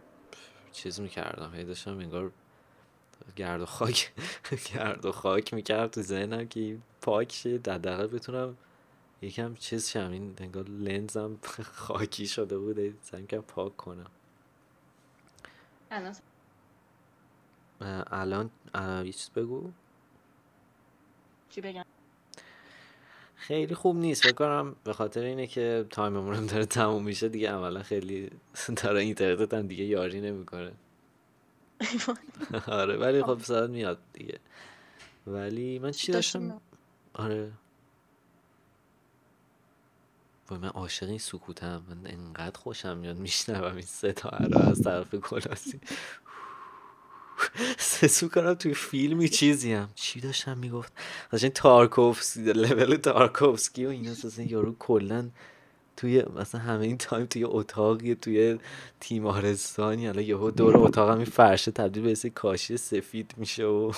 چیز می‌کردم. هی داشتم انگار گرد و خاک گرد و خاک می‌کرد تو ذهنم که پاک شه. در بتونم یکم چیز شم. این انگار لنزم خاکی شده بود سعی که پاک کنم. الان؟ الان یه چیز بگو. چی بگم؟ خیلی خوب نیست. فکر کنم به خاطر اینه که time مون داره تموم میشه دیگه. عملا خیلی داره اینترنت هم دیگه یاری نمی‌کنه. آره ولی خب صدات میاد دیگه. ولی من چی داشتم؟ آره. وای من عاشق این سکوتم. من انقدر خوشم میاد میشنوم این صدا رو از طرف کلاسی. سسو کنم توی فیلمی چیزی هم چی داشتم می‌گفت؟ داشتم تارکوفسکی لول تارکوفسکی و اینا. اصلا یارو کلن توی مثلا همه این تایم توی اتاقی توی تیمارستانی حالا یهو دور اتاق همین فرشه تبدیل به کاشی سفید میشه و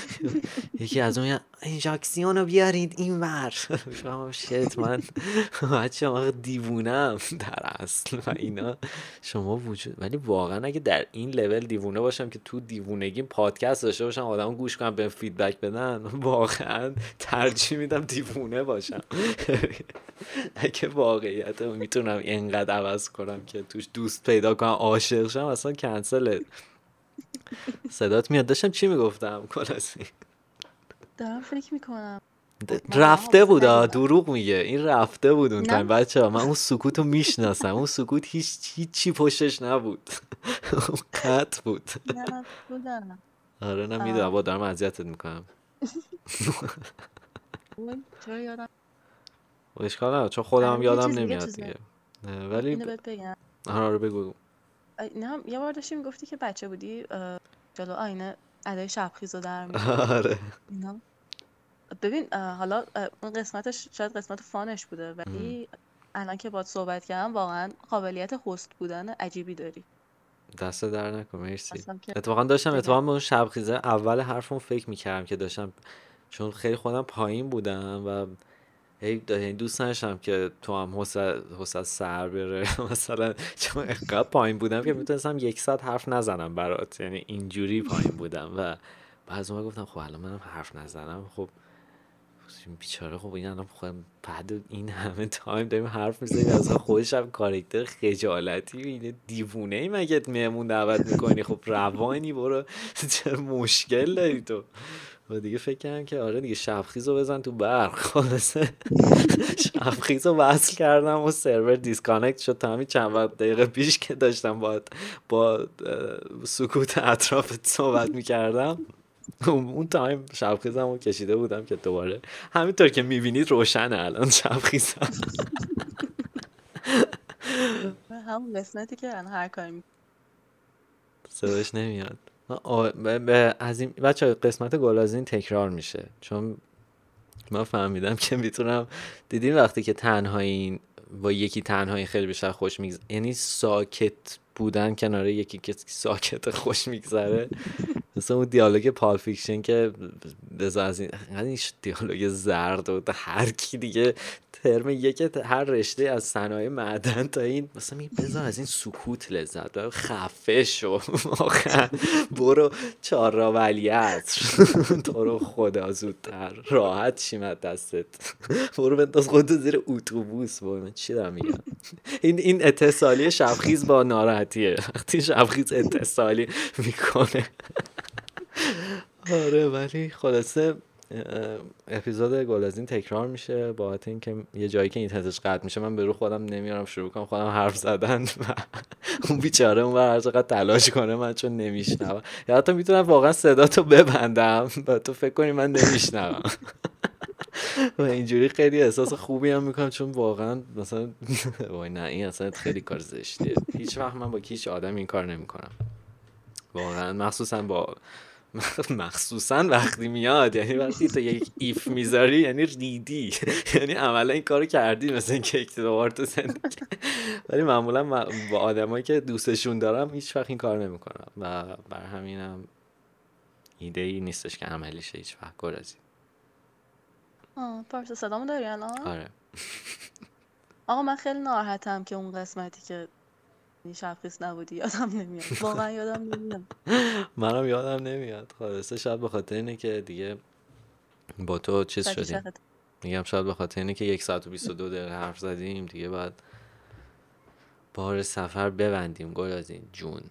یکی از اون اینجاکسیون رو بیارید این ور. شت من بچه ما دیوونم در اصل و اینا. شما وجود ولی واقعا اگه در این لول دیوونه باشم که تو دیوونگی پادکست داشته باشم آدم گوش کنم به فیدبک بدن واقعا ترجیح میدم دیوونه باشم. اگه واقعیت می‌تونم اینقدر عوض کنم که توش دوست پیدا کنم عاشق شم اصلا کنسله. صدات میاد. داشتم چی می‌گفتم؟ کلاسی دارم فکر می‌کنم. رفته بود دروغ میگه. این رفته بود اون تایم. بچه ها من اون سکوت رو می‌شناسم. اون سکوت هیچ هیچی پشتش نبود. قط بود. آره نه می‌دونم. با دارم اذیتت می‌کنم. چرا یادم اشکال نه چون خودم هم یادم نمیاد دیگه. ولی آره بگو. نه یه بار داشتی می‌گفتی که بچه بودی جلو آینه ادای شبخیز رو در آره. ببین حالا اون قسمتش شاید قسمت فانش بوده ولی الان که باید صحبت کردم واقعا قابلیت هست بودن عجیبی داری. دست در نکن مرسی. اتفاقا داشتم اتفاقا به اون شبخیزه اول حرفمون فکر می‌کردم که داشتم چون خیلی خودم پایین بودم و هی دوست نداشتم که تو هم حسد سر بره. مثلا چون انقدر پایین بودم که می‌تونستم یک ساعت حرف نزنم برات. یعنی اینجوری پایین بودم و بعض ما گفتم خب الان منم حرف نزنم. خب بیچاره خب این الان خب بعد این همه تایم داریم حرف می‌زنیم. از خودش هم کارکتر خجالتی اینه دیوونه ای مگه مهمون دعوت می‌کنی؟ خب روانی برو. چرا مشکل داری تو؟ و دیگه فکر کردم که آره دیگه شبخیز رو بزن تو برق. خلاصه شبخیز رو وصل کردم و سرور disconnect شد تا همین چند وقت دقیقه پیش که داشتم با با سکوت اطرافت صحبت می‌کردم. اون time شبخیزم رو کشیده بودم که دوباره همینطور که می‌بینید روشنه الان شبخیزم. همون قسمتی که هر کاری صداش نمیاد. از این بچه قسمت گلازین تکرار میشه. چون من فهمیدم که می‌تونم دیدین وقتی که تنهایی با یکی تنهایی خیلی بیشتر خوش میگذره یعنی ساکت بودن کنار یکی که ساکت خوش میگذره. مثل اون دیالوگ پال فیکشن که بذار از این دیالوگ زرد و هر کی دیگه ترم یک هر رشته از صنایع معدن تا این مثلا می از این سکوت لذت و خفه شو. برو چهار ولیت تو رو خدا زودتر. راحت شیمت دستت. برو بنداز خودت زیر اتوبوس. من چی دارم میگم؟ این این اتصالی شبخیز با ناراحتیه. وقتی شبخیز اتصالی می‌کنه. آره ولی خلاصه اپیزود این تکرار میشه با اینکه یه جایی که این تزش قطع میشه من به رو خودم نمیارم شروع کنم خودم حرف زدن و اون بیچاره اون هر چقدر تلاش کنه من چون نمیشنوم. یا حتی می‌تونم واقعا صدا تو ببندم و تو فکر کنی من نمیشنوم. و اینجوری خیلی احساس خوبی هم می‌کنم چون واقعا مثلا وای نه این اصلا خیلی کار زشتیه. هیچ وقت من با هیچ آدم این کار نمی‌کنم. واقعا مخصوصا با مخصوصا وقتی میاد یعنی وقتی تو یک ایف می‌ذاری یعنی ریدی. یعنی عملا این کارو کردی مثل اینکه یک دوبار تو زندگی. ولی معمولا با آدمایی که دوستشون دارم هیچ وقت این کار نمی‌کنم. و بر همینم ایده ای نیستش که عملی شه هیچ وقت گرازی. آه پارس صدامو داری الان؟ آره. آقا من خیلی ناراحتم که اون قسمتی که شبخیز نبودی یادم نمیاد. واقعا یادم نمیاد. منم یادم نمیاد. خلاصه شاید به خاطر اینه که دیگه با تو چیز شدیم. میگم شاید به خاطر اینه که یک ساعت و بیست و دو دقیقه حرف زدیم. دیگه باید بار سفر ببندیم. گل از این جون.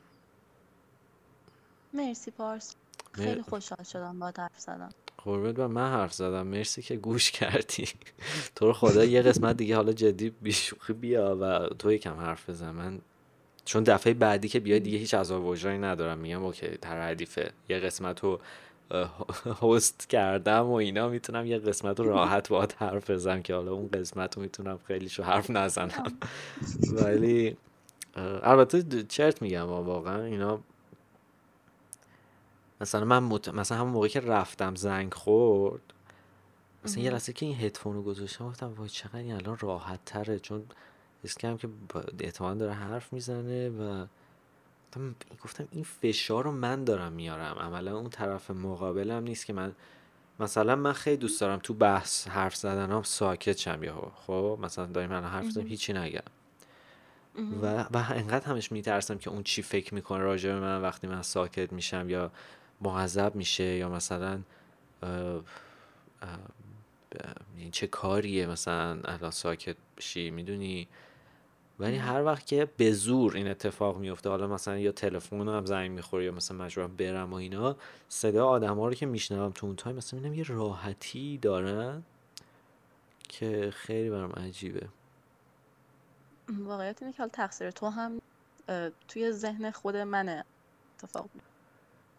مرسی پارس. خیلی خوشحال شدم با حرف زدم قربت و من حرف زدم. مرسی که گوش کردی. تو رو خدا یه قسمت دیگه حالا جدی بیشوخی بیا و تو یکم حرف بزن. من چون دفعه بعدی که بیای دیگه هیچ عذاب وجدانی ندارم. میگم اوکی تردیفه یه قسمت رو هست کردم و اینا می‌تونم یه قسمت رو راحت باید حرف بزنم که حالا اون قسمت رو می‌تونم خیلی شو حرف نزنم. ولی البته چرت میگم واقعا اینا مثلا من مت... مثلا همون موقعی که رفتم زنگ خورد مثلا یه لحظه که این هدفون رو گذاشتم گفتم وای چقدر این الان راحت تره چون حس کردم که احتمال داره حرف می‌زنه و گفتم این فشار رو من دارم میارم. عملا اون طرف مقابلم نیست که من مثلا من خیلی دوست دارم تو بحث حرف زدن هم ساکت شم یا خب؟ مثلا داریم الان حرف زدم هیچی نگم. و و انقدر همش میترسم که اون چی فکر می‌کنه راجع به من وقتی من ساکت میشم یا معذب میشه یا مثلا چه کاریه مثلا الان ساکت بشی؟ می‌دونی؟ ولی هر وقت که به زور این اتفاق میفته حالا مثلا یا تلفن هم زنگ می‌خوره یا مثلا مجبورم برم و اینا صدا آدم ها رو که میشنوم تو اون time مثلا می‌بینم یه راحتی دارن که خیلی برام عجیبه. واقعیت اینه که حال تقصیر تو هم توی ذهن خود منه اتفاق.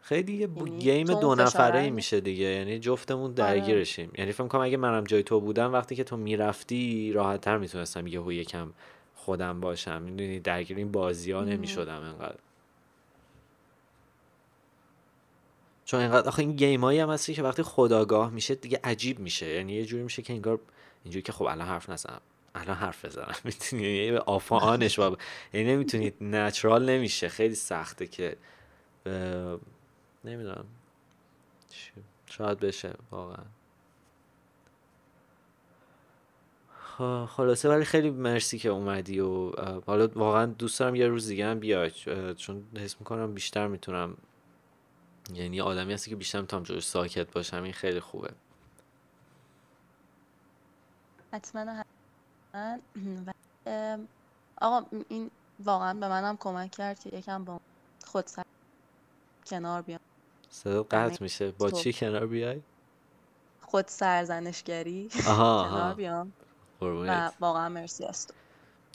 خیلی یه یعنی game دو نفره ای میشه دیگه یعنی جفتمون آره. درگیرشیم. یعنی فکر کنم اگه منم جای تو بودم وقتی که تو می‌رفتی راحت تر می‌تونستم یهو یکم خودم باشم. می‌دونی؟ درگیر این بازی ها نمی شدم انقدر. چون انقدر آخه این گیم هایی هم هستی که وقتی خداگاه میشه دیگه عجیب میشه. یعنی یه جوری میشه که انگار اینجوری که خب الان حرف نزنم. الان حرف بزنم. می‌تونی؟ به آفانش باب. یعنی نمی‌تونید نچرال نمیشه. خیلی سخته که نمی‌دونم. شاید بشه. واقعا. خلاصه ولی خیلی مرسی که اومدی و حالا واقعا دوست دارم یه روز دیگه هم بیای چون حس می‌کنم بیشتر می‌تونم یعنی آدمی هستی که بیشتر می‌تونم جوش ساکت باشم این خیلی خوبه. حتما آقا این واقعا به منم کمک کرد که یکم با خود سر کنار بیام. صدا قطع میشه. با چی کنار بیای؟ خود سرزنشگری کنار بیام. و واقعا مرسی از تو.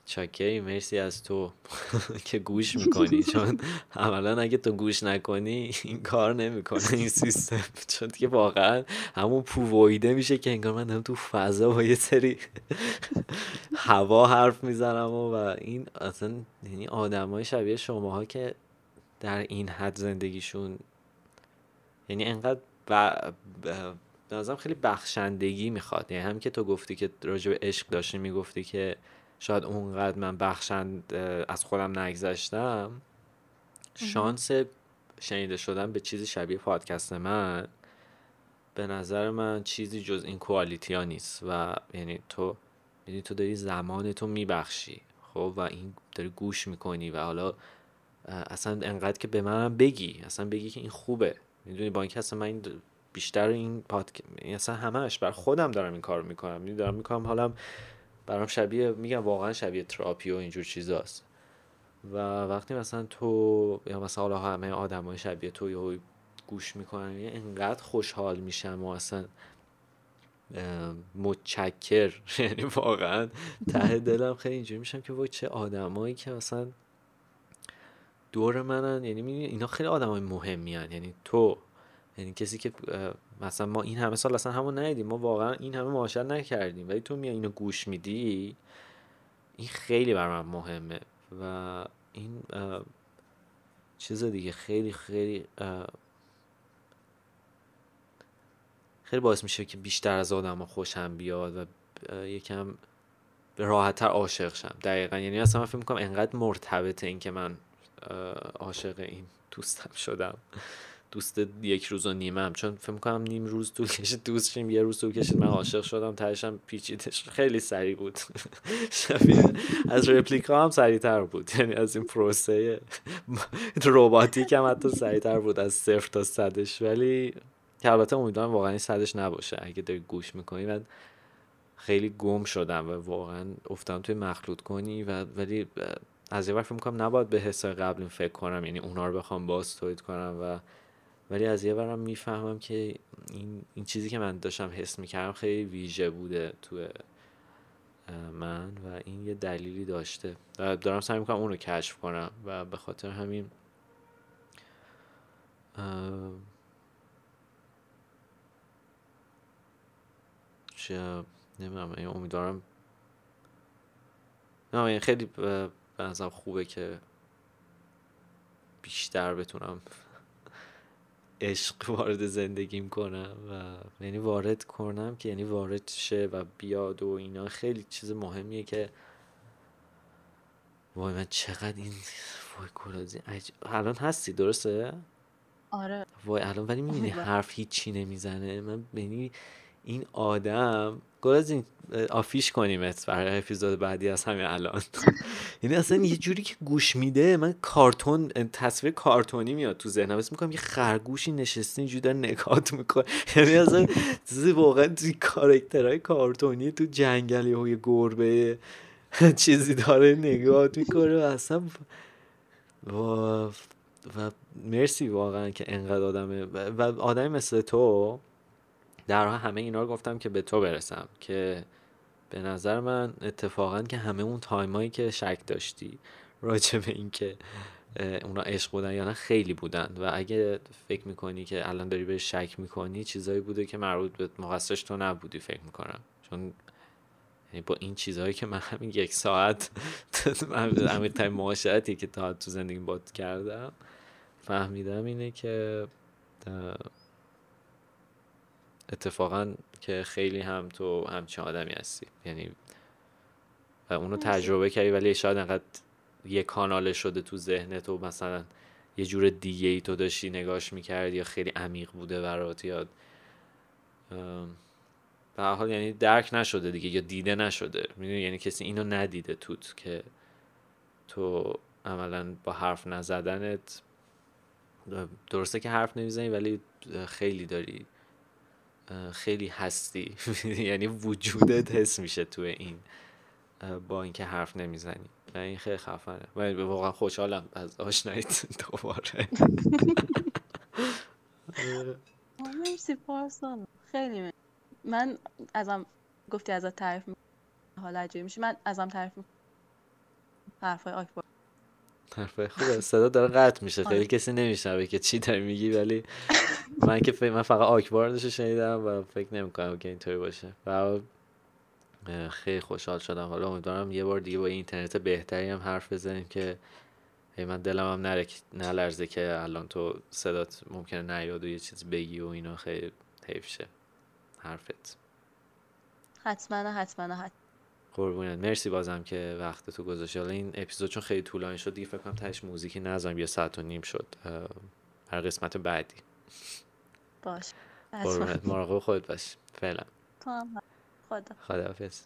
چاکری مرسی از تو که گوش می‌کنی. چون عملا اگه تو گوش نکنی این کار نمی‌کنه این سیستم. چون دیگه واقعا همون پوویده میشه که انگار من هم تو فضا با یه سری هوا حرف می‌زنم و, و این اصلا یعنی آدم های شبیه شماها که در این حد زندگیشون یعنی انقدر ب... خیلی بخشندگی می‌خواد. یعنی هم که تو گفتی که راجع به عشق داشتی می‌گفتی که شاید اونقدر من بخشند از خودم نگذشتم. شانس شنیده شدن به چیزی شبیه پادکست من به نظر من چیزی جز این کوالیتی ها نیست. و یعنی تو یعنی تو داری زمان تو میبخشی خب؟ و این داری گوش می‌کنی و حالا اصلا انقدر که به منم بگی اصلا بگی که این خوبه. می‌دونی با اینکه اصلا من این بیشتر این پادکست اصلا همش بر خودم دارم این کار می‌کنم. می‌دونم دارم می‌کنم حالا برام شبیه میگم واقعا شبیه تراپی و اینجور چیزاست. و وقتی مثلا تو یا مثلا حالا همه آدمای شبیه تو یا گوش می‌کنن یه انقدر خوشحال میشم و اصلا متچکر یعنی واقعا ته دلم خیلی اینجوری میشم که وای چه آدمایی که مثلا دور منن. یعنی اینا خیلی آدمای مهمی هن. یعنی تو یعنی کسی که مثلا ما این همه سال اصلا همون ندیدیم ما واقعا این همه معاشرت نکردیم. ولی تو میای اینو گوش میدی این خیلی بر من مهمه. و این چیز دیگه خیلی خیلی خیلی باعث میشه که بیشتر از آدم خوشم بیاد و یکم راحتتر عاشق شم. دقیقا. یعنی اصلا من فکر می‌کنم انقدر مرتبطه این که من عاشق این دوستم شدم. دوست یک روز و نیمم چون فکر کنم نیم روز طول کشید دوست شیم یه روز طول کشید. من عاشق شدم تهشم پیچیدش خیلی سریع بود. شبیه از رپلیکا هم سریعتر بود. یعنی از این پروسه روباتیک هم حتی سریعتر بود از صفر تا صدش. ولی که البته امیدوارم واقعا صدش نباشه. اگه داری گوش می‌کنی من خیلی گم شدم و واقعا افتادم توی مخلوط کنی و ولی از یه فکر می‌کنم نباید به حسای قبل فکر کنم. یعنی اونا رو بخوام باز تولید کنم و ولی از یه برم می‌فهمم که این, این چیزی که من داشتم حس می‌کردم خیلی ویژه بوده تو من و این یه دلیلی داشته. دارم سعی می‌کنم اون رو کشف کنم و به خاطر همین چه نمی‌دونم امیدوارم نه خیلی به نظرم خوبه که بیشتر بتونم عشق وارد زندگیم کنم و یعنی وارد کنم که یعنی وارد شه و بیاد و اینا. خیلی چیز مهمیه که وای من چقدر این وای کلازی الان هستی درسته؟ آره. وای الان ولی می‌بینی حرف هیچی نمی‌زنه. من یعنی این آدم گل از این آفیش کنیم برای اپیزود بعدی از همین الان. یعنی اصلا یه جوری که گوش میده من کارتون تصویر کارتونی میاد تو ذهنم. اسم می‌کنم یه خرگوشی نشسته اینجوری داره نگات می‌کنه. یعنی اصلا واقعا کارکترهای کارتونی تو جنگل یه گربه چیزی داره نگات می‌کنه و اصلا و, و مرسی واقعا که انقدر آدمه. و آدمی مثل تو در همه اینا رو گفتم که به تو برسم که به نظر من اتفاقا که همه اون time ایی که شک داشتی راجع به این که اونا عشق بودن یا نه خیلی بودن. و اگه فکر می‌کنی که الان داری به شک می‌کنی چیزایی بوده که مربوط به مقصرش تو نبودی فکر می‌کنم. چون یعنی با این چیزهایی که من همین یک ساعت همین time معاشرتی که تا تو زندگی باد کردم فهمیدم اینه که اتفاقا که خیلی هم تو همچین آدمی هستی. یعنی و اونو تجربه کردی ولی شاید انقدر یه کانال شده تو ذهنت و مثلا یه جور دیگه ای تو داشتی نگاش می‌کردی یا خیلی عمیق بوده برات یا به حال یعنی درک نشده دیگه یا دیده نشده. می‌دونی؟ یعنی کسی اینو ندیده توت که تو عملا با حرف نزدنت. درسته که حرف نمی‌زنی ولی خیلی داری خیلی هستی. یعنی وجودت حس میشه تو این با اینکه حرف نمی‌زنی. و این خیلی خفنه. و واقعا خوشحالم از آشناییت دوباره. مرسی پارسان خیلی من ازم گفتی ازت تعریف حالا عجیب میشه. من ازم تعریف حرفای آکبار حرفای خوبه. صدا داره قطع میشه. خیلی آره. کسی نمیشنوه که چی داری میگی ولی من که من فقط آکباردش شنیدم و فکر نمی‌کنم که اینطوری باشه. و خیلی خوشحال شدم. حالا امیدوارم یه بار دیگه با اینترنت بهتری هم حرف بزنیم که من دلم هم نلرزه که الان تو صدات ممکنه نیاد و یه چیز بگی و اینا. خیلی حیف شه. حرفت. حتما حتما حتما. قربونت. مرسی بازم که وقت تو گذاشتی. حالا این اپیزود چون خیلی طولانی شد دیگه فکر کنم تهش موزیکی نذارم یه ساعت و نیم شد. هر قسمت بعدی. باش. قربونت. مراقب خودت باش. فعلا. خدا. خداحافظ.